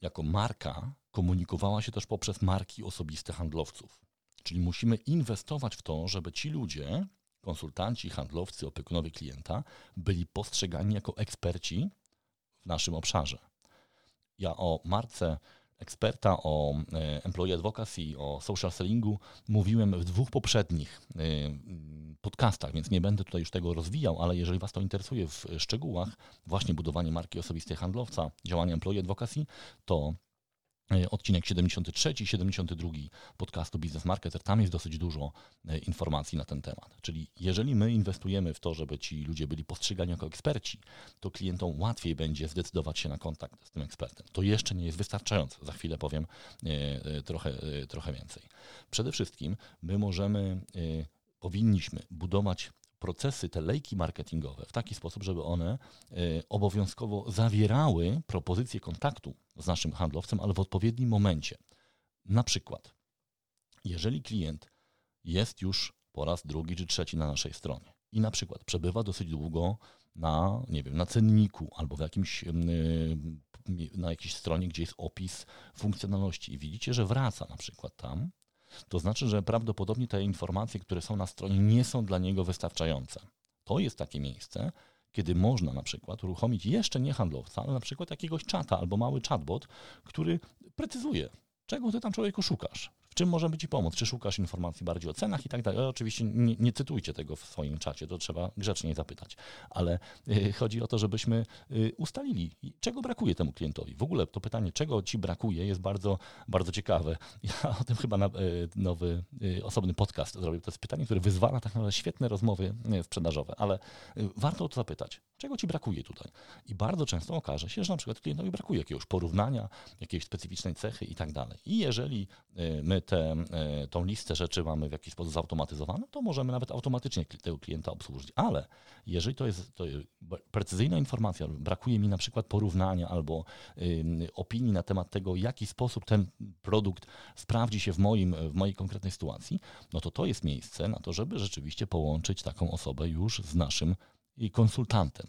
jako marka komunikowała się też poprzez marki osobiste handlowców. Czyli musimy inwestować w to, żeby ci ludzie, konsultanci, handlowcy, opiekunowie klienta, byli postrzegani jako eksperci w naszym obszarze. Ja o marce eksperta o e, employee advocacy, o social sellingu mówiłem w dwóch poprzednich e, podcastach, więc nie będę tutaj już tego rozwijał, ale jeżeli Was to interesuje w szczegółach, właśnie budowanie marki osobistej handlowca, działanie employee advocacy, to E, odcinek 73 i 72 podcastu Business Marketer. Tam jest dosyć dużo e, informacji na ten temat. Czyli jeżeli my inwestujemy w to, żeby ci ludzie byli postrzegani jako eksperci, to klientom łatwiej będzie zdecydować się na kontakt z tym ekspertem. To jeszcze nie jest wystarczające. Za chwilę powiem e, trochę, trochę więcej. Przede wszystkim my możemy, powinniśmy budować procesy, te lejki marketingowe w taki sposób, żeby one obowiązkowo zawierały propozycję kontaktu z naszym handlowcem, ale w odpowiednim momencie. Na przykład, jeżeli klient jest już po raz drugi czy trzeci na naszej stronie i na przykład przebywa dosyć długo na, nie wiem, na cenniku albo w jakimś, na jakiejś stronie, gdzie jest opis funkcjonalności i widzicie, że wraca na przykład tam, to znaczy, że prawdopodobnie te informacje, które są na stronie, nie są dla niego wystarczające. To jest takie miejsce, kiedy można na przykład uruchomić jeszcze nie handlowca, ale na przykład jakiegoś czata albo mały chatbot, który precyzuje, czego ty tam człowieku szukasz, czym możemy Ci pomóc? Czy szukasz informacji bardziej o cenach i tak dalej? Oczywiście nie, nie, cytujcie tego w swoim czacie, to trzeba grzecznie zapytać, ale y, chodzi o to, żebyśmy y, ustalili, czego brakuje temu klientowi. W ogóle to pytanie, czego Ci brakuje, jest bardzo, bardzo ciekawe. Ja o tym chyba na, y, nowy, y, osobny podcast zrobię. To jest pytanie, które wyzwala tak naprawdę świetne rozmowy y, sprzedażowe, ale y, warto o to zapytać, czego Ci brakuje tutaj. I bardzo często okaże się, że na przykład klientowi brakuje jakiegoś porównania, jakiejś specyficznej cechy i tak dalej. I jeżeli my te, e, tą listę rzeczy mamy w jakiś sposób zautomatyzowaną, to możemy nawet automatycznie tego klienta obsłużyć. Ale jeżeli to jest, to precyzyjna informacja, brakuje mi na przykład porównania albo opinii na temat tego, w jaki sposób ten produkt sprawdzi się w, moim, w mojej konkretnej sytuacji, no to to jest miejsce na to, żeby rzeczywiście połączyć taką osobę już z naszym konsultantem.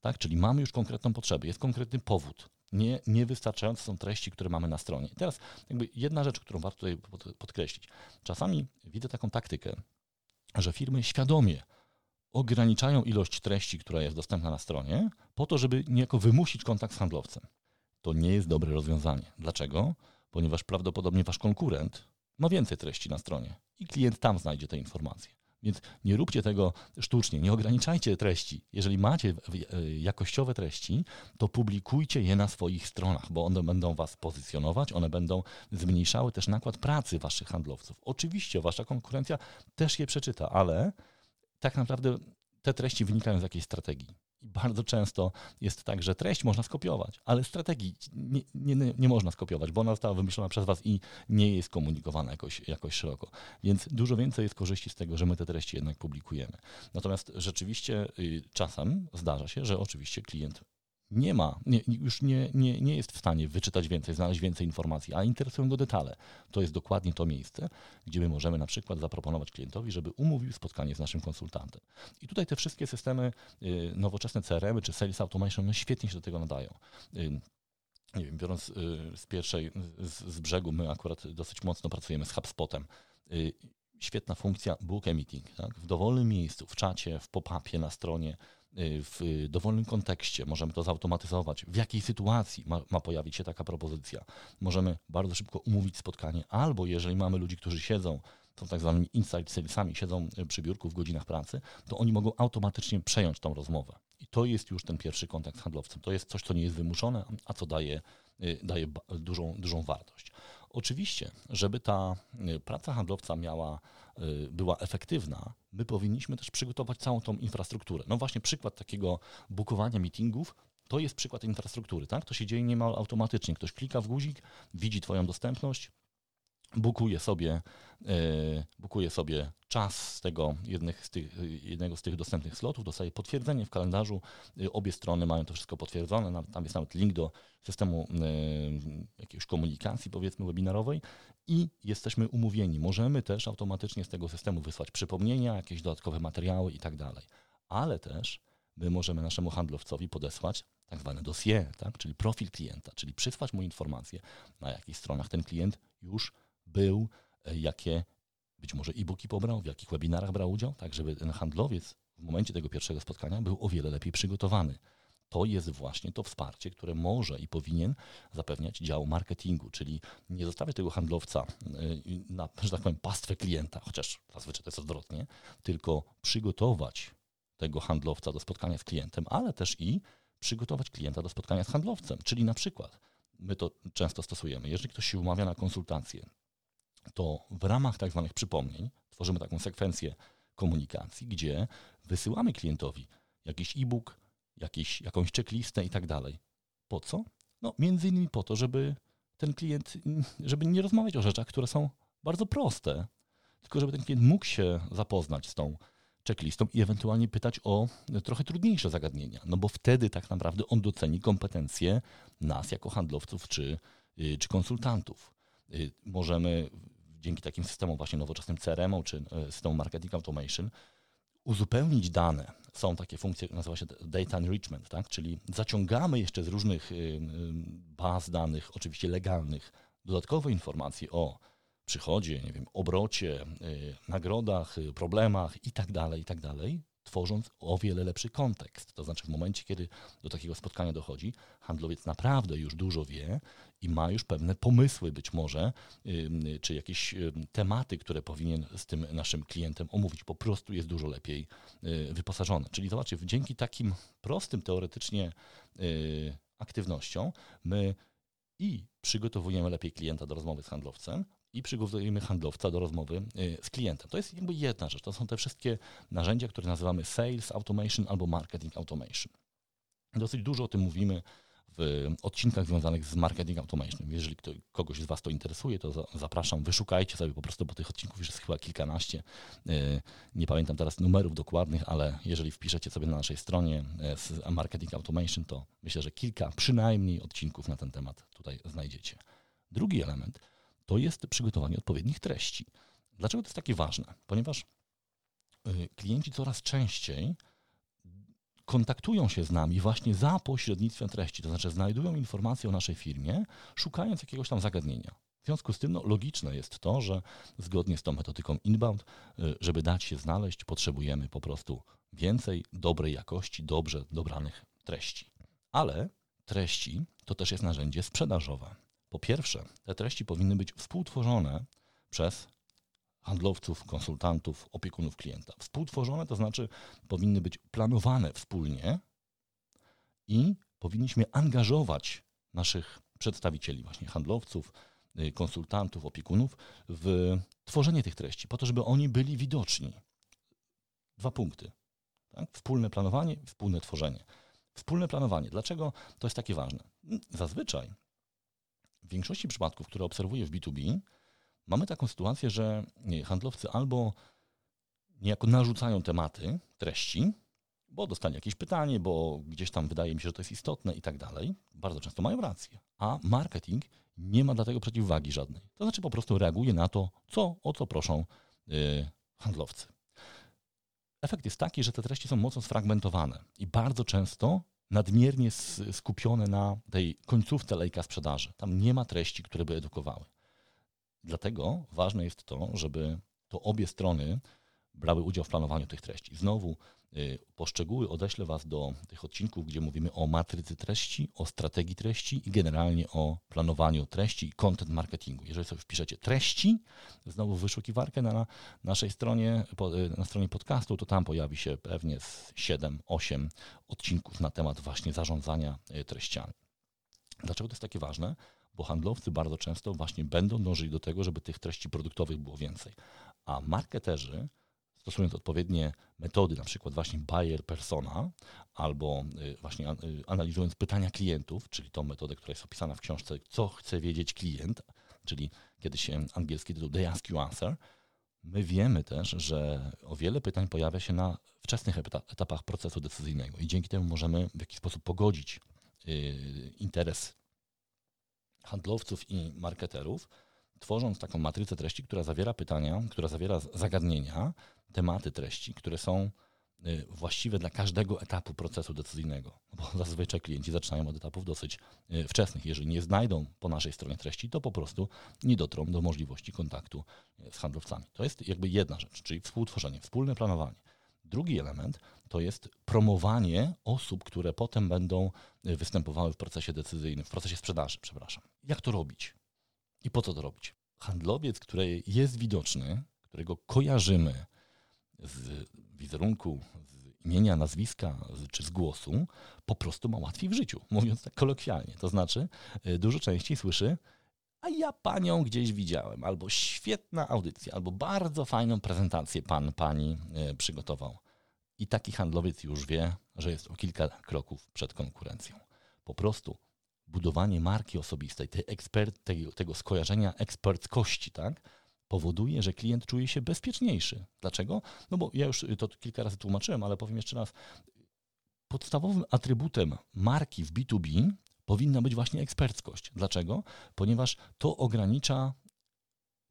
Tak? Czyli mamy już konkretną potrzebę, jest konkretny powód nie, niewystarczające są treści, które mamy na stronie. I teraz jakby jedna rzecz, którą warto tutaj podkreślić. Czasami widzę taką taktykę, że firmy świadomie ograniczają ilość treści, która jest dostępna na stronie, po to, żeby niejako wymusić kontakt z handlowcem. To nie jest dobre rozwiązanie. Dlaczego? Ponieważ prawdopodobnie wasz konkurent ma więcej treści na stronie i klient tam znajdzie te informacje. Więc nie róbcie tego sztucznie, nie ograniczajcie treści. Jeżeli macie e, jakościowe treści, to publikujcie je na swoich stronach, bo one będą Was pozycjonować, one będą zmniejszały też nakład pracy Waszych handlowców. Oczywiście Wasza konkurencja też je przeczyta, ale tak naprawdę te treści wynikają z jakiejś strategii. I bardzo często jest tak, że treść można skopiować, ale strategii nie, nie, nie, można skopiować, bo ona została wymyślona przez Was i nie jest komunikowana jakoś, jakoś szeroko. Więc dużo więcej jest korzyści z tego, że my te treści jednak publikujemy. Natomiast rzeczywiście y, czasem zdarza się, że oczywiście klient nie ma, nie, już nie, nie, nie jest w stanie wyczytać więcej, znaleźć więcej informacji, a interesują go detale. To jest dokładnie to miejsce, gdzie my możemy na przykład zaproponować klientowi, żeby umówił spotkanie z naszym konsultantem. I tutaj te wszystkie systemy, y, nowoczesne CRM czy Sales Automation, no świetnie się do tego nadają y, nie wiem, biorąc y, z pierwszej, z, z, brzegu, my akurat dosyć mocno pracujemy z HubSpotem. Świetna funkcja book meeting. Tak? W dowolnym miejscu, w czacie, w pop-upie na stronie, w dowolnym kontekście, możemy to zautomatyzować, w jakiej sytuacji ma, ma, pojawić się taka propozycja. Możemy bardzo szybko umówić spotkanie, albo jeżeli mamy ludzi, którzy siedzą, są tak zwanymi inside salesami, siedzą przy biurku w godzinach pracy, to oni mogą automatycznie przejąć tą rozmowę. I to jest już ten pierwszy kontakt z handlowcem. To jest coś, co nie jest wymuszone, a co daje, y, daje dużą, dużą wartość. Oczywiście, żeby ta y, praca handlowca miała, y, była efektywna, my powinniśmy też przygotować całą tą infrastrukturę. No właśnie przykład takiego bukowania meetingów to jest przykład infrastruktury, tak? To się dzieje niemal automatycznie. Ktoś klika w guzik, widzi Twoją dostępność, bukuje sobie, e, bukuje sobie czas z tego z tych, jednego z tych dostępnych slotów, dostaje potwierdzenie w kalendarzu. E, obie strony mają to wszystko potwierdzone. Tam jest nawet link do systemu e, jakiejś komunikacji, powiedzmy, webinarowej i jesteśmy umówieni. Możemy też automatycznie z tego systemu wysłać przypomnienia, jakieś dodatkowe materiały i tak dalej. Ale też my możemy naszemu handlowcowi podesłać tak zwane dossier, tak? czyli profil klienta, czyli przysłać mu informację, na jakich stronach ten klient już był, e, jakie być może e-booki pobrał, w jakich webinarach brał udział, tak żeby ten handlowiec w momencie tego pierwszego spotkania był o wiele lepiej przygotowany. To jest właśnie to wsparcie, które może i powinien zapewniać dział marketingu, czyli nie zostawiać tego handlowca y, na, że tak powiem, pastwę klienta, chociaż zazwyczaj to jest odwrotnie, tylko przygotować tego handlowca do spotkania z klientem, ale też i przygotować klienta do spotkania z handlowcem. Czyli na przykład, my to często stosujemy, jeżeli ktoś się umawia na konsultację, to w ramach tak zwanych przypomnień tworzymy taką sekwencję komunikacji, gdzie wysyłamy klientowi jakiś e-book, jakiś, jakąś checklistę i tak dalej. Po co? No, między innymi po to, żeby ten klient, żeby nie rozmawiać o rzeczach, które są bardzo proste, tylko żeby ten klient mógł się zapoznać z tą checklistą i ewentualnie pytać o trochę trudniejsze zagadnienia, no bo wtedy tak naprawdę on doceni kompetencje nas jako handlowców czy, y, czy konsultantów. Y, możemy dzięki takim systemom właśnie nowoczesnym CRM czy y, systemom marketing automation uzupełnić dane. Są takie funkcje, nazywa się data enrichment, tak? czyli zaciągamy jeszcze z różnych baz danych, oczywiście legalnych, dodatkowe informacje o przychodzie, nie wiem, obrocie, y, nagrodach, y, problemach i tak tworząc o wiele lepszy kontekst. To znaczy w momencie, kiedy do takiego spotkania dochodzi, handlowiec naprawdę już dużo wie i ma już pewne pomysły być może, y, czy jakieś tematy, które powinien z tym naszym klientem omówić. Po prostu jest dużo lepiej wyposażony. Czyli zobaczcie, dzięki takim prostym teoretycznie aktywnościom my i przygotowujemy lepiej klienta do rozmowy z handlowcem, i przygotowujemy handlowca do rozmowy y, z klientem. To jest jakby jedna rzecz. To są te wszystkie narzędzia, które nazywamy sales automation albo marketing automation. Dosyć dużo o tym mówimy w odcinkach związanych z marketing automation. Jeżeli kto, kogoś z Was to interesuje, to zapraszam, wyszukajcie sobie po prostu, bo tych odcinków już jest chyba kilkanaście. Y, nie pamiętam teraz numerów dokładnych, ale jeżeli wpiszecie sobie na naszej stronie y, marketing automation, to myślę, że kilka przynajmniej odcinków na ten temat tutaj znajdziecie. Drugi element – to jest przygotowanie odpowiednich treści. Dlaczego to jest takie ważne? Ponieważ y, klienci coraz częściej kontaktują się z nami właśnie za pośrednictwem treści, to znaczy znajdują informacje o naszej firmie, szukając jakiegoś tam zagadnienia. W związku z tym no, logiczne jest to, że zgodnie z tą metodyką inbound, y, żeby dać się znaleźć, potrzebujemy po prostu więcej dobrej jakości, dobrze dobranych treści. Ale treści to też jest narzędzie sprzedażowe. Po pierwsze, te treści powinny być współtworzone przez handlowców, konsultantów, opiekunów klienta. Współtworzone to znaczy powinny być planowane wspólnie i powinniśmy angażować naszych przedstawicieli, właśnie handlowców, y, konsultantów, opiekunów w tworzenie tych treści, po to, żeby oni byli widoczni. Dwa punkty. Tak? Wspólne planowanie, wspólne tworzenie. Wspólne planowanie. Dlaczego to jest takie ważne? Zazwyczaj w większości przypadków, które obserwuję w B2B, mamy taką sytuację, że handlowcy albo niejako narzucają tematy, treści, bo dostali jakieś pytanie, bo gdzieś tam wydaje mi się, że to jest istotne i tak dalej. Bardzo często mają rację. A marketing nie ma dlatego przeciwwagi żadnej. To znaczy po prostu reaguje na to, co, o co proszą yy, handlowcy. Efekt jest taki, że te treści są mocno sfragmentowane i bardzo często nadmiernie skupione na tej końcówce lejka sprzedaży. Tam nie ma treści, które by edukowały. Dlatego ważne jest to, żeby to obie strony brały udział w planowaniu tych treści. Znowu poszczegóły odeślę Was do tych odcinków, gdzie mówimy o matrycy treści, o strategii treści i generalnie o planowaniu treści i content marketingu. Jeżeli sobie wpiszecie treści, znowu wyszukiwarkę na naszej stronie, y, na stronie podcastu, to tam pojawi się pewnie 7-8 odcinków na temat właśnie zarządzania y, treściami. Dlaczego to jest takie ważne? Bo handlowcy bardzo często właśnie będą dążyli do tego, żeby tych treści produktowych było więcej. A marketerzy stosując odpowiednie metody, na przykład właśnie buyer persona, albo y, właśnie y, analizując pytania klientów, czyli tą metodę, która jest opisana w książce, co chce wiedzieć klient, czyli kiedyś angielski tytuł They Ask You Answer, my wiemy też, że o wiele pytań pojawia się na wczesnych etapach procesu decyzyjnego i dzięki temu możemy w jakiś sposób pogodzić y, interes handlowców i marketerów, tworząc taką matrycę treści, która zawiera pytania, która zawiera zagadnienia, tematy treści, które są y, właściwe dla każdego etapu procesu decyzyjnego. Bo zazwyczaj klienci zaczynają od etapów dosyć y, wczesnych. Jeżeli nie znajdą po naszej stronie treści, to po prostu nie dotrą do możliwości kontaktu z handlowcami. To jest jakby jedna rzecz, czyli współtworzenie, wspólne planowanie. Drugi element to jest promowanie osób, które potem będą występowały w procesie decyzyjnym, w procesie sprzedaży, przepraszam. Jak to robić? I po co to robić? Handlowiec, który jest widoczny, którego kojarzymy z wizerunku, z imienia, nazwiska czy z głosu, po prostu ma łatwiej w życiu, mówiąc tak kolokwialnie. To znaczy, y, dużo częściej słyszy, a ja panią gdzieś widziałem, albo świetna audycja, albo bardzo fajną prezentację pan, pani y, przygotował. I taki handlowiec już wie, że jest o kilka kroków przed konkurencją. Po prostu budowanie marki osobistej, tej ekspert, tego, tego skojarzenia eksperckości, tak, powoduje, że klient czuje się bezpieczniejszy. Dlaczego? No bo ja już to kilka razy tłumaczyłem, ale powiem jeszcze raz. Podstawowym atrybutem marki w B2B powinna być właśnie eksperckość. Dlaczego? Ponieważ to ogranicza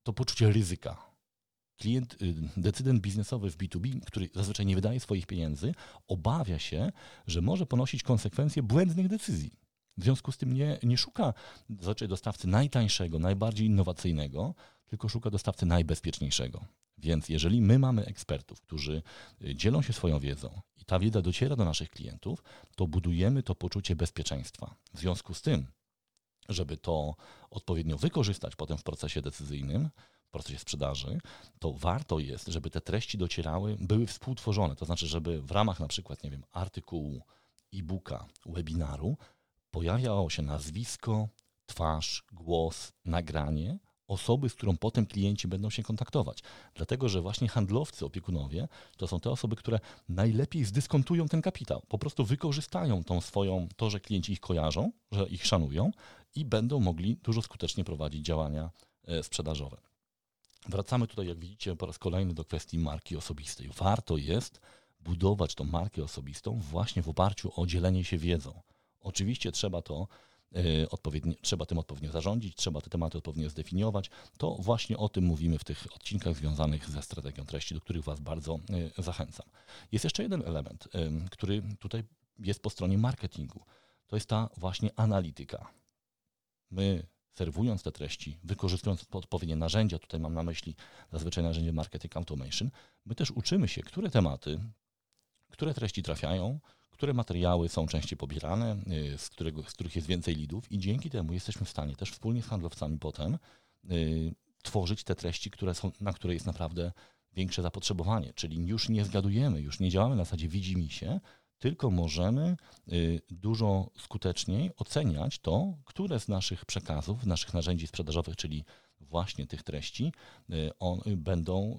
to poczucie ryzyka. Klient, y, decydent biznesowy w B2B, który zazwyczaj nie wydaje swoich pieniędzy, obawia się, że może ponosić konsekwencje błędnych decyzji. W związku z tym nie, nie szuka zazwyczaj dostawcy najtańszego, najbardziej innowacyjnego, tylko szuka dostawcy najbezpieczniejszego. Więc jeżeli my mamy ekspertów, którzy y, dzielą się swoją wiedzą i ta wiedza dociera do naszych klientów, to budujemy to poczucie bezpieczeństwa. W związku z tym, żeby to odpowiednio wykorzystać potem w procesie decyzyjnym, w procesie sprzedaży, to warto jest, żeby te treści docierały, były współtworzone. To znaczy, żeby w ramach na przykład, nie wiem, artykułu, e-booka, webinaru pojawiało się nazwisko, twarz, głos, nagranie osoby, z którą potem klienci będą się kontaktować. Dlatego, że właśnie handlowcy, opiekunowie to są te osoby, które najlepiej zdyskontują ten kapitał. Po prostu wykorzystają tą swoją, to, że klienci ich kojarzą, że ich szanują i będą mogli dużo skutecznie prowadzić działania e, sprzedażowe. Wracamy tutaj, jak widzicie, po raz kolejny do kwestii marki osobistej. Warto jest budować tą markę osobistą właśnie w oparciu o dzielenie się wiedzą. Oczywiście trzeba to y, odpowiednio, trzeba tym odpowiednio zarządzić, trzeba te tematy odpowiednio zdefiniować. To właśnie o tym mówimy w tych odcinkach związanych ze strategią treści, do których Was bardzo y, zachęcam. Jest jeszcze jeden element, y, który tutaj jest po stronie marketingu. To jest ta właśnie analityka. My serwując te treści, wykorzystując odpowiednie narzędzia, tutaj mam na myśli zazwyczaj narzędzie marketing automation, my też uczymy się, które tematy, które treści trafiają, które materiały są częściej pobierane, y, z, którego, z których jest więcej lidów i dzięki temu jesteśmy w stanie też wspólnie z handlowcami potem y, tworzyć te treści, które są, na które jest naprawdę większe zapotrzebowanie. Czyli już nie zgadujemy, już nie działamy na zasadzie widzi mi się, tylko możemy y, dużo skuteczniej oceniać to, które z naszych przekazów, naszych narzędzi sprzedażowych, czyli właśnie tych treści, on, będą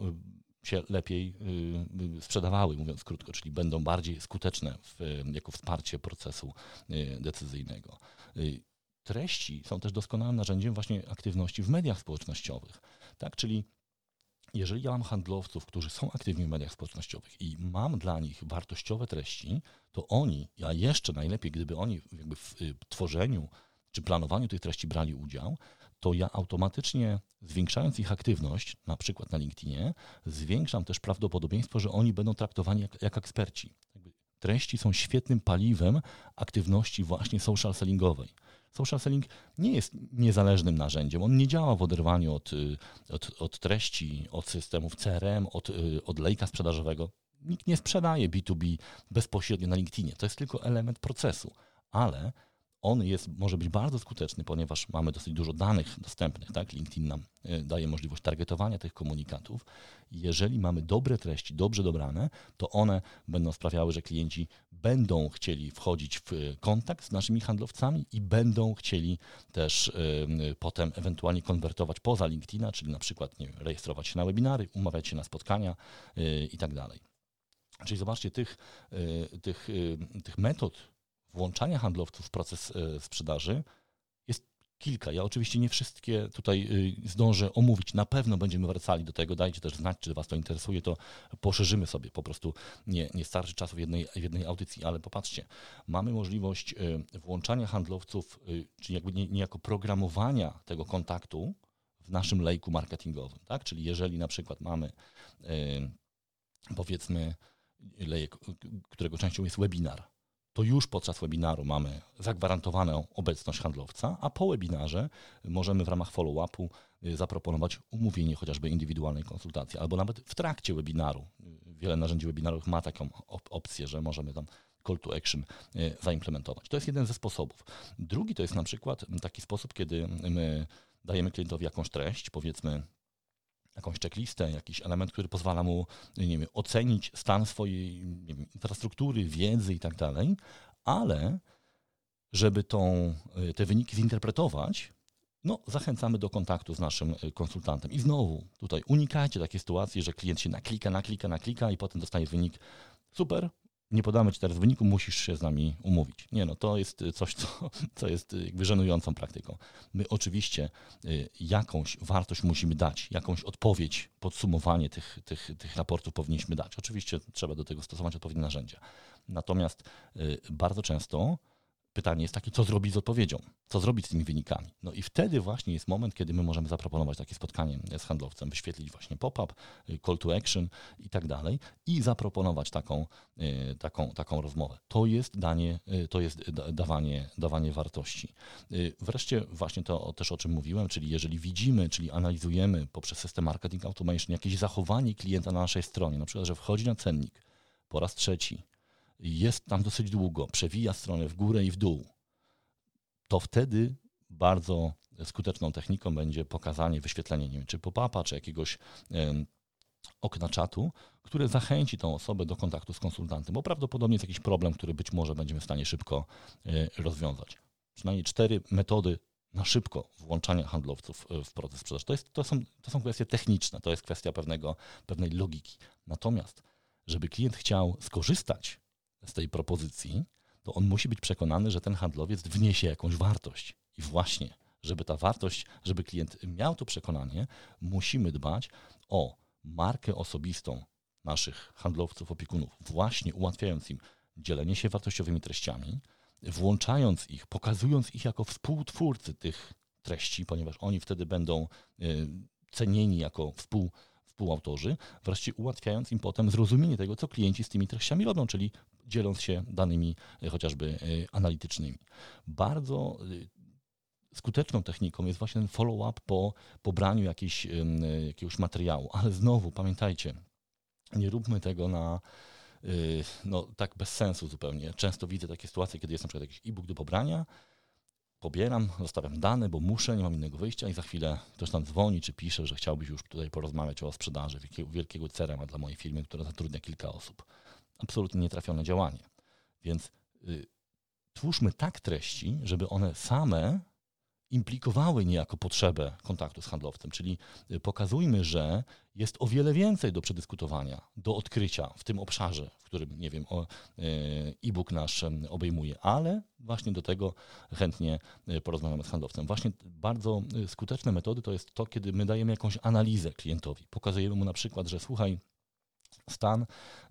się lepiej y, y, sprzedawały, mówiąc krótko, czyli będą bardziej skuteczne w, jako wsparcie procesu y, decyzyjnego. Treści są też doskonałym narzędziem właśnie aktywności w mediach społecznościowych, tak? Czyli jeżeli ja mam handlowców, którzy są aktywni w mediach społecznościowych i mam dla nich wartościowe treści, to oni, a jeszcze najlepiej, gdyby oni w tworzeniu czy planowaniu tych treści brali udział, to ja automatycznie zwiększając ich aktywność, na przykład na LinkedInie, zwiększam też prawdopodobieństwo, że oni będą traktowani jak, jak eksperci. Treści są świetnym paliwem aktywności właśnie social sellingowej. Social selling nie jest niezależnym narzędziem. On nie działa w oderwaniu od, y, od, od treści, od systemów CRM, od, y, od lejka sprzedażowego. Nikt nie sprzedaje B2B bezpośrednio na LinkedInie. To jest tylko element procesu. Ale on jest, może być bardzo skuteczny, ponieważ mamy dosyć dużo danych dostępnych. Tak? LinkedIn nam e, daje możliwość targetowania tych komunikatów. Jeżeli mamy dobre treści, dobrze dobrane, to one będą sprawiały, że klienci będą chcieli wchodzić w kontakt z naszymi handlowcami i będą chcieli też y, potem ewentualnie konwertować poza LinkedIna, czyli na przykład wiem, rejestrować się na webinary, umawiać się na spotkania y, i tak. Czyli zobaczcie, tych, tych, tych metod włączania handlowców w proces e, sprzedaży jest kilka. Ja oczywiście nie wszystkie tutaj y, zdążę omówić. Na pewno będziemy wracali do tego. Dajcie też znać, czy Was to interesuje, to poszerzymy sobie. Po prostu nie, nie starczy czasu w jednej, w jednej audycji, ale popatrzcie, mamy możliwość y, włączania handlowców, y, czyli jakby niejako programowania tego kontaktu w naszym lejku marketingowym. Tak? Czyli jeżeli na przykład mamy powiedzmy którego częścią jest webinar, to już podczas webinaru mamy zagwarantowaną obecność handlowca, a po webinarze możemy w ramach follow-upu y, zaproponować umówienie chociażby indywidualnej konsultacji, albo nawet w trakcie webinaru. Wiele narzędzi webinarowych ma taką op opcję, że możemy tam call to action y, zaimplementować. To jest jeden ze sposobów. Drugi to jest na przykład taki sposób, kiedy my dajemy klientowi jakąś treść, powiedzmy jakąś checklistę, jakiś element, który pozwala mu nie wiem, ocenić stan swojej wiem, infrastruktury, wiedzy i tak dalej, ale żeby tą, y, te wyniki zinterpretować, no, zachęcamy do kontaktu z naszym y, konsultantem. I znowu, tutaj unikajcie takiej sytuacji, że klient się naklika, naklika, naklika i potem dostaje wynik. Super, nie podamy ci teraz wyniku, musisz się z nami umówić. Nie no, to jest coś, co, co jest jakby żenującą praktyką. My oczywiście y, jakąś wartość musimy dać, jakąś odpowiedź, podsumowanie tych, tych, tych raportów powinniśmy dać. Oczywiście trzeba do tego stosować odpowiednie narzędzia. Natomiast y, bardzo często pytanie jest takie, co zrobić z odpowiedzią, co zrobić z tymi wynikami. No i wtedy właśnie jest moment, kiedy my możemy zaproponować takie spotkanie z handlowcem, wyświetlić właśnie pop-up, y, call to action i tak dalej i zaproponować taką, y, taką, taką rozmowę. To jest danie, to jest dawanie, dawanie wartości. Wreszcie właśnie to też o czym mówiłem, czyli jeżeli widzimy, czyli analizujemy poprzez system marketing automation jakieś zachowanie klienta na naszej stronie, na przykład, że wchodzi na cennik po raz trzeci, jest tam dosyć długo, przewija stronę w górę i w dół, to wtedy bardzo skuteczną techniką będzie pokazanie, wyświetlenie, nie wiem, czy pop-upa, czy jakiegoś okna czatu, które zachęci tą osobę do kontaktu z konsultantem, bo prawdopodobnie jest jakiś problem, który być może będziemy w stanie szybko e, rozwiązać. Przynajmniej cztery metody na szybko włączania handlowców e, w proces sprzedaży. To, jest, to, są, to są kwestie techniczne, to jest kwestia pewnego, pewnej logiki. Natomiast, żeby klient chciał skorzystać z tej propozycji, to on musi być przekonany, że ten handlowiec wniesie jakąś wartość. I właśnie, żeby ta wartość, żeby klient miał to przekonanie, musimy dbać o markę osobistą naszych handlowców, opiekunów, właśnie ułatwiając im dzielenie się wartościowymi treściami, włączając ich, pokazując ich jako współtwórcy tych treści, ponieważ oni wtedy będą y, cenieni jako współ, współautorzy, wreszcie ułatwiając im potem zrozumienie tego, co klienci z tymi treściami robią, czyli dzieląc się danymi e, chociażby e, analitycznymi. Bardzo e, skuteczną techniką jest właśnie ten follow-up po pobraniu jakiejś, jakiegoś materiału. Ale znowu pamiętajcie, nie róbmy tego na no, tak bez sensu zupełnie. Często widzę takie sytuacje, kiedy jest na przykład jakiś e-book do pobrania, pobieram, zostawiam dane, bo muszę, nie mam innego wyjścia i za chwilę ktoś tam dzwoni czy pisze, że chciałbyś już tutaj porozmawiać o sprzedaży wielkiego, wielkiego CRM dla mojej firmy, która zatrudnia kilka osób absolutnie nietrafione działanie. Więc y, twórzmy tak treści, żeby one same implikowały niejako potrzebę kontaktu z handlowcem, czyli y, pokazujmy, że jest o wiele więcej do przedyskutowania, do odkrycia w tym obszarze, w którym, nie wiem, y, e-book nasz obejmuje, ale właśnie do tego chętnie y, porozmawiamy z handlowcem. Właśnie bardzo skuteczne metody to jest to, kiedy my dajemy jakąś analizę klientowi. Pokazujemy mu na przykład, że słuchaj, stan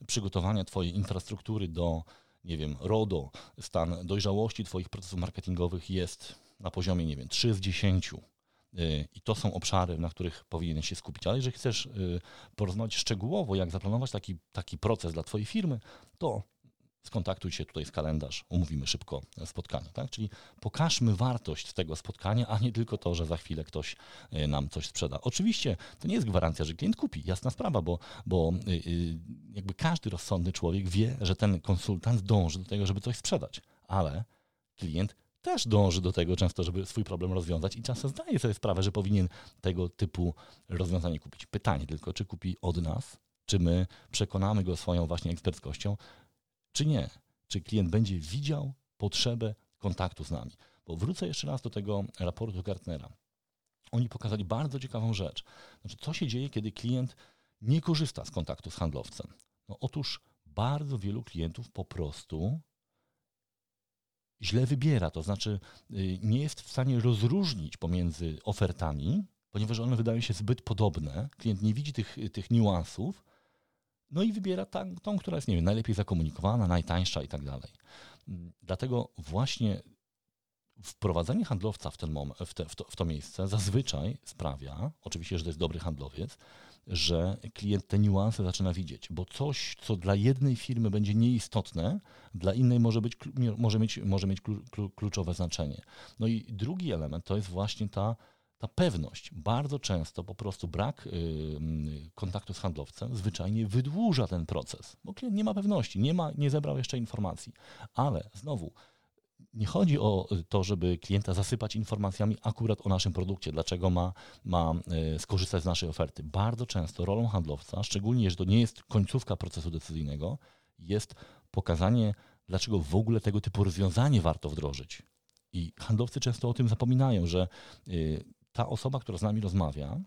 przygotowania Twojej infrastruktury do, nie wiem, RODO, stan dojrzałości Twoich procesów marketingowych jest na poziomie, nie wiem, 3 z 10. Y, I to są obszary, na których powinieneś się skupić. Ale jeżeli chcesz y, porozmawiać szczegółowo, jak zaplanować taki, taki proces dla Twojej firmy, to skontaktuj się tutaj z kalendarz, umówimy szybko spotkanie. Tak? Czyli pokażmy wartość tego spotkania, a nie tylko to, że za chwilę ktoś e, nam coś sprzeda. Oczywiście to nie jest gwarancja, że klient kupi, jasna sprawa, bo, bo e, e, jakby każdy rozsądny człowiek wie, że ten konsultant dąży do tego, żeby coś sprzedać, ale klient też dąży do tego często, żeby swój problem rozwiązać i czasem zdaje sobie sprawę, że powinien tego typu rozwiązanie kupić. Pytanie tylko, czy kupi od nas, czy my przekonamy go swoją właśnie eksperckością, czy nie? Czy klient będzie widział potrzebę kontaktu z nami? Bo wrócę jeszcze raz do tego raportu Gartnera. Oni pokazali bardzo ciekawą rzecz. Znaczy, co się dzieje, kiedy klient nie korzysta z kontaktu z handlowcem? No, otóż bardzo wielu klientów po prostu źle wybiera, to znaczy y, nie jest w stanie rozróżnić pomiędzy ofertami, ponieważ one wydają się zbyt podobne. Klient nie widzi tych, tych niuansów no i wybiera tą, tą, która jest, nie wiem, najlepiej zakomunikowana, najtańsza i tak dalej. Dlatego właśnie wprowadzenie handlowca w, ten moment, w, te, w, to, w to miejsce zazwyczaj sprawia, oczywiście, że to jest dobry handlowiec, że klient te niuanse zaczyna widzieć, bo coś, co dla jednej firmy będzie nieistotne, dla innej może, być, może mieć, może mieć kluczowe znaczenie. No i drugi element to jest właśnie ta, ta pewność. Bardzo często po prostu brak kontaktu z handlowcem zwyczajnie wydłuża ten proces, bo klient nie ma pewności, nie, ma, nie zebrał jeszcze informacji. Ale znowu, nie chodzi o to, żeby klienta zasypać informacjami akurat o naszym produkcie, dlaczego ma, ma e, skorzystać z naszej oferty. Bardzo często rolą handlowca, szczególnie jeżeli to nie jest końcówka procesu decyzyjnego, jest pokazanie, dlaczego w ogóle tego typu rozwiązanie warto wdrożyć. I handlowcy często o tym zapominają, że ta osoba, która z nami rozmawia,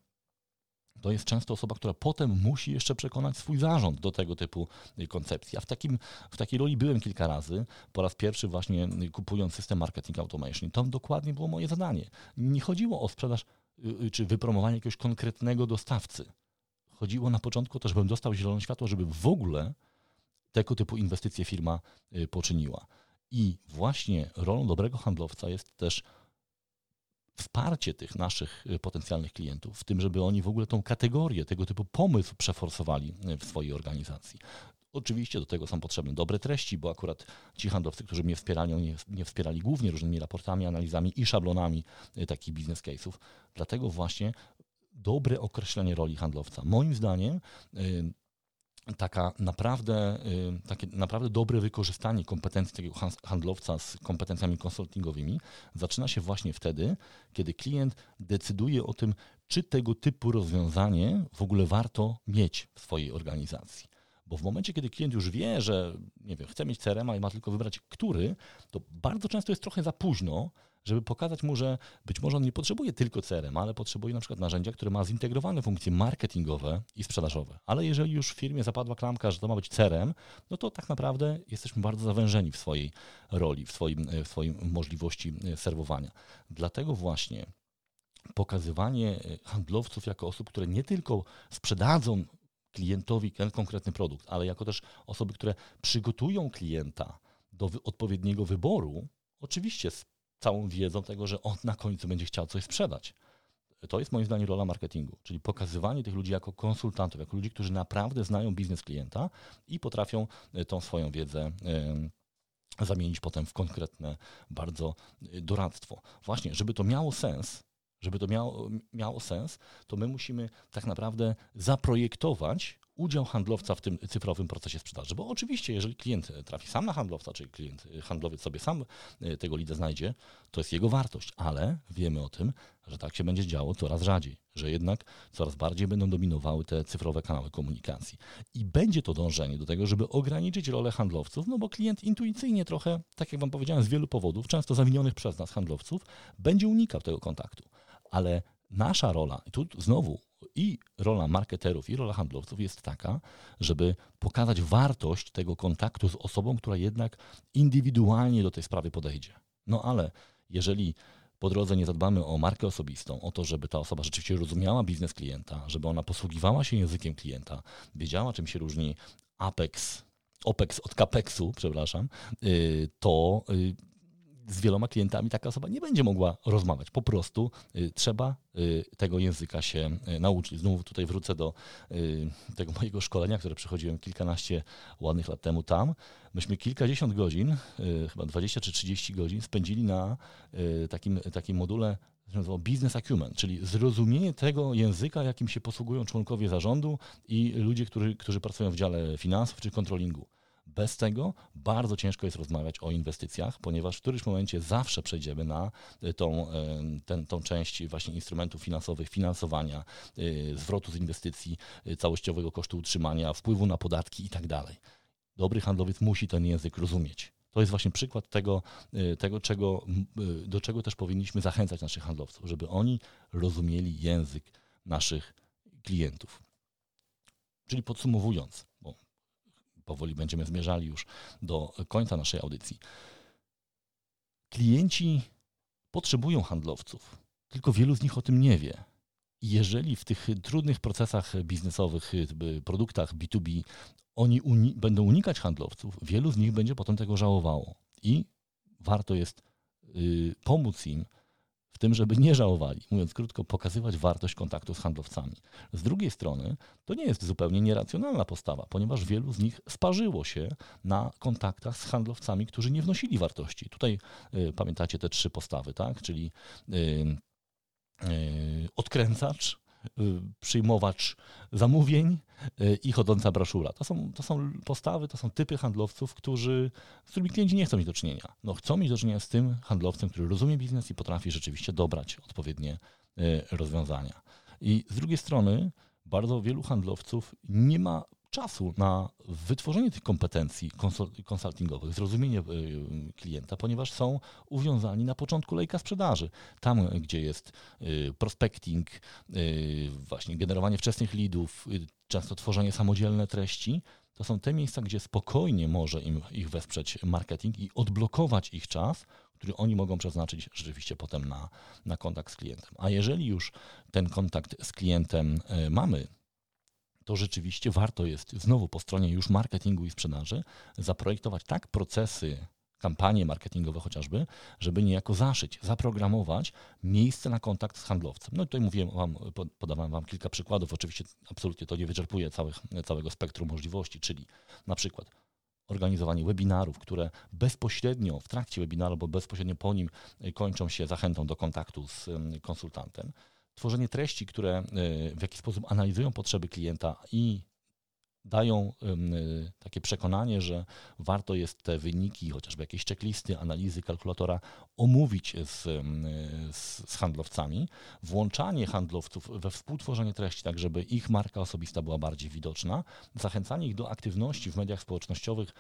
to jest często osoba, która potem musi jeszcze przekonać swój zarząd do tego typu y, koncepcji. A w, takim, w takiej roli byłem kilka razy, po raz pierwszy właśnie y, kupując system marketing automation. To dokładnie było moje zadanie. Nie chodziło o sprzedaż y, czy wypromowanie jakiegoś konkretnego dostawcy. Chodziło na początku to, żebym dostał zielone światło, żeby w ogóle tego typu inwestycje firma poczyniła. I właśnie rolą dobrego handlowca jest też wsparcie tych naszych y, potencjalnych klientów w tym, żeby oni w ogóle tą kategorię, tego typu pomysł przeforsowali y, w swojej organizacji. Oczywiście do tego są potrzebne dobre treści, bo akurat ci handlowcy, którzy mnie wspierali, oni nie wspierali głównie różnymi raportami, analizami i szablonami y, takich business case'ów. Dlatego właśnie dobre określenie roli handlowca. Moim zdaniem taka naprawdę, y, takie naprawdę dobre wykorzystanie kompetencji takiego handlowca z kompetencjami konsultingowymi zaczyna się właśnie wtedy, kiedy klient decyduje o tym, czy tego typu rozwiązanie w ogóle warto mieć w swojej organizacji. Bo w momencie, kiedy klient już wie, że nie wiem, chce mieć CRM, i ma tylko wybrać który, to bardzo często jest trochę za późno, żeby pokazać mu, że być może on nie potrzebuje tylko CRM, ale potrzebuje na przykład narzędzia, które ma zintegrowane funkcje marketingowe i sprzedażowe. Ale jeżeli już w firmie zapadła klamka, że to ma być CRM, no to tak naprawdę jesteśmy bardzo zawężeni w swojej roli, w swoim, w swoim możliwości e, serwowania. Dlatego właśnie pokazywanie e, handlowców jako osób, które nie tylko sprzedadzą klientowi ten konkretny produkt, ale jako też osoby, które przygotują klienta do odpowiedniego wyboru, oczywiście z całą wiedzą tego, że on na końcu będzie chciał coś sprzedać. To jest moim zdaniem rola marketingu, czyli pokazywanie tych ludzi jako konsultantów, jako ludzi, którzy naprawdę znają biznes klienta i potrafią e, tą swoją wiedzę zamienić potem w konkretne bardzo e, doradztwo. Właśnie, żeby to miało sens, żeby to miało, miało sens, to my musimy tak naprawdę zaprojektować udział handlowca w tym cyfrowym procesie sprzedaży. Bo oczywiście, jeżeli klient trafi sam na handlowca, czyli klient, handlowiec sobie sam e, tego lida znajdzie, to jest jego wartość, ale wiemy o tym, że tak się będzie działo coraz rzadziej, że jednak coraz bardziej będą dominowały te cyfrowe kanały komunikacji. I będzie to dążenie do tego, żeby ograniczyć rolę handlowców, no bo klient intuicyjnie trochę, tak jak Wam powiedziałem, z wielu powodów, często zawinionych przez nas handlowców, będzie unikał tego kontaktu. Ale nasza rola, i tu znowu i rola marketerów, i rola handlowców jest taka, żeby pokazać wartość tego kontaktu z osobą, która jednak indywidualnie do tej sprawy podejdzie. No ale jeżeli po drodze nie zadbamy o markę osobistą, o to, żeby ta osoba rzeczywiście rozumiała biznes klienta, żeby ona posługiwała się językiem klienta, wiedziała, czym się różni Apex, OPEX od CAPEXu, przepraszam, y, to y, z wieloma klientami taka osoba nie będzie mogła rozmawiać. Po prostu y, trzeba y, tego języka się y, nauczyć. Znowu tutaj wrócę do tego mojego szkolenia, które przechodziłem kilkanaście ładnych lat temu tam. Myśmy kilkadziesiąt godzin, chyba 20 czy 30 godzin spędzili na takim, takim module nazywał business acumen, czyli zrozumienie tego języka, jakim się posługują członkowie zarządu i ludzie, którzy, którzy pracują w dziale finansów czy kontrolingu. Bez tego bardzo ciężko jest rozmawiać o inwestycjach, ponieważ w którymś momencie zawsze przejdziemy na e, tą, e, ten, tą część właśnie instrumentów finansowych, finansowania, e, zwrotu z inwestycji, całościowego kosztu utrzymania, wpływu na podatki itd. Tak Dobry handlowiec musi ten język rozumieć. To jest właśnie przykład tego, tego czego, do czego też powinniśmy zachęcać naszych handlowców, żeby oni rozumieli język naszych klientów. Czyli podsumowując, powoli będziemy zmierzali już do końca naszej audycji. Klienci potrzebują handlowców, tylko wielu z nich o tym nie wie. Jeżeli w tych trudnych procesach biznesowych, produktach B2B oni uni będą unikać handlowców, wielu z nich będzie potem tego żałowało. I warto jest y, pomóc im w tym, żeby nie żałowali, mówiąc krótko, pokazywać wartość kontaktu z handlowcami. Z drugiej strony, to nie jest zupełnie nieracjonalna postawa, ponieważ wielu z nich sparzyło się na kontaktach z handlowcami, którzy nie wnosili wartości. Tutaj y, pamiętacie te trzy postawy, tak? Czyli y, y, odkręcacz, przyjmowacz zamówień y, i chodząca broszura. To są, to są postawy, to są typy handlowców, którzy, z którymi klienci nie chcą mieć do czynienia. No, chcą mieć do czynienia z tym handlowcem, który rozumie biznes i potrafi rzeczywiście dobrać odpowiednie y, rozwiązania. I z drugiej strony bardzo wielu handlowców nie ma czasu na wytworzenie tych kompetencji konsultingowych, zrozumienie y, klienta, ponieważ są uwiązani na początku lejka sprzedaży. Tam, gdzie jest y, prospecting, y, właśnie generowanie wczesnych leadów, często tworzenie samodzielne treści, to są te miejsca, gdzie spokojnie może im, ich wesprzeć marketing i odblokować ich czas, który oni mogą przeznaczyć rzeczywiście potem na, na kontakt z klientem. A jeżeli już ten kontakt z klientem mamy, to rzeczywiście warto jest znowu po stronie już marketingu i sprzedaży zaprojektować tak procesy, kampanie marketingowe chociażby, żeby niejako zaszyć, zaprogramować miejsce na kontakt z handlowcem. No i tutaj mówiłem wam, podawałem Wam kilka przykładów, oczywiście absolutnie to nie wyczerpuje całych, całego spektrum możliwości, czyli na przykład organizowanie webinarów, które bezpośrednio w trakcie webinaru albo bezpośrednio po nim kończą się zachętą do kontaktu z konsultantem tworzenie treści, które y, w jakiś sposób analizują potrzeby klienta i dają y, takie przekonanie, że warto jest te wyniki, chociażby jakieś checklisty, analizy kalkulatora omówić z, z, z, handlowcami, włączanie handlowców we współtworzenie treści, tak żeby ich marka osobista była bardziej widoczna, zachęcanie ich do aktywności w mediach społecznościowych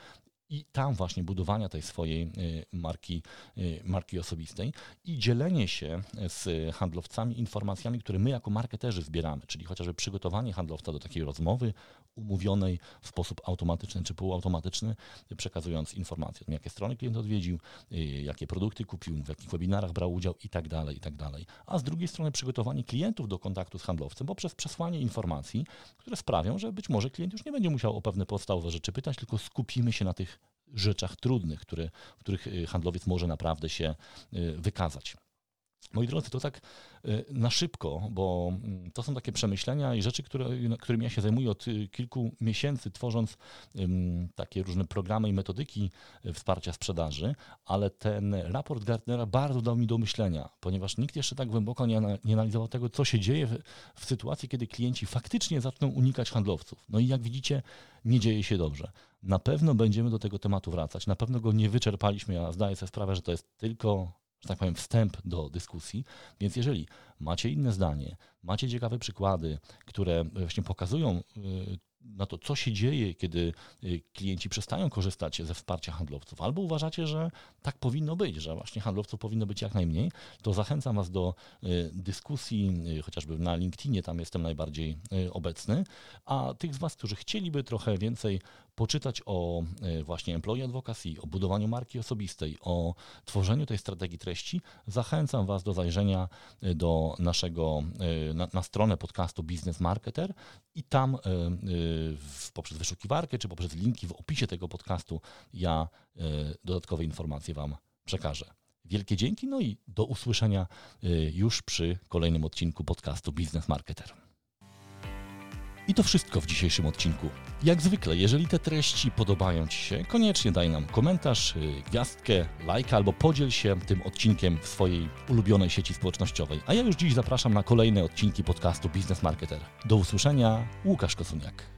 i tam właśnie budowania tej swojej y, marki, y, marki osobistej i dzielenie się z handlowcami informacjami, które my jako marketerzy zbieramy, czyli chociażby przygotowanie handlowca do takiej rozmowy umówionej w sposób automatyczny czy półautomatyczny, przekazując informacje, jakie strony klient odwiedził, y, jakie produkty kupił, w jakich webinarach brał udział i tak dalej, i tak dalej. A z drugiej strony przygotowanie klientów do kontaktu z handlowcem poprzez przesłanie informacji, które sprawią, że być może klient już nie będzie musiał o pewne podstawowe rzeczy pytać, tylko skupimy się na tych rzeczach trudnych, które, w których y, handlowiec może naprawdę się y, wykazać. Moi drodzy, to tak y, na szybko, bo mm, to są takie przemyślenia i rzeczy, które, którymi ja się zajmuję od kilku miesięcy, tworząc takie różne programy i metodyki wsparcia sprzedaży, ale ten raport Gartnera bardzo dał mi do myślenia, ponieważ nikt jeszcze tak głęboko nie, nie analizował tego, co się dzieje w, w sytuacji, kiedy klienci faktycznie zaczną unikać handlowców. No i jak widzicie, nie dzieje się dobrze. Na pewno będziemy do tego tematu wracać. Na pewno go nie wyczerpaliśmy. Ja zdaję sobie sprawę, że to jest tylko, że tak powiem, wstęp do dyskusji. Więc jeżeli macie inne zdanie, macie ciekawe przykłady, które właśnie pokazują y, na to, co się dzieje, kiedy y, klienci przestają korzystać ze wsparcia handlowców, albo uważacie, że tak powinno być, że właśnie handlowców powinno być jak najmniej, to zachęcam Was do y, dyskusji, chociażby na LinkedInie, tam jestem najbardziej obecny, a tych z Was, którzy chcieliby trochę więcej poczytać o właśnie employee advocacy, o budowaniu marki osobistej, o tworzeniu tej strategii treści, zachęcam Was do zajrzenia do naszego, na, na stronę podcastu Business Marketer i tam poprzez wyszukiwarkę czy poprzez linki w opisie tego podcastu ja e, dodatkowe informacje Wam przekażę. Wielkie dzięki, no i do usłyszenia e, już przy kolejnym odcinku podcastu Business Marketer. I to wszystko w dzisiejszym odcinku. Jak zwykle, jeżeli te treści podobają Ci się, koniecznie daj nam komentarz, y, gwiazdkę, lajka albo podziel się tym odcinkiem w swojej ulubionej sieci społecznościowej. A ja już dziś zapraszam na kolejne odcinki podcastu Business Marketer. Do usłyszenia, Łukasz Kosuniak.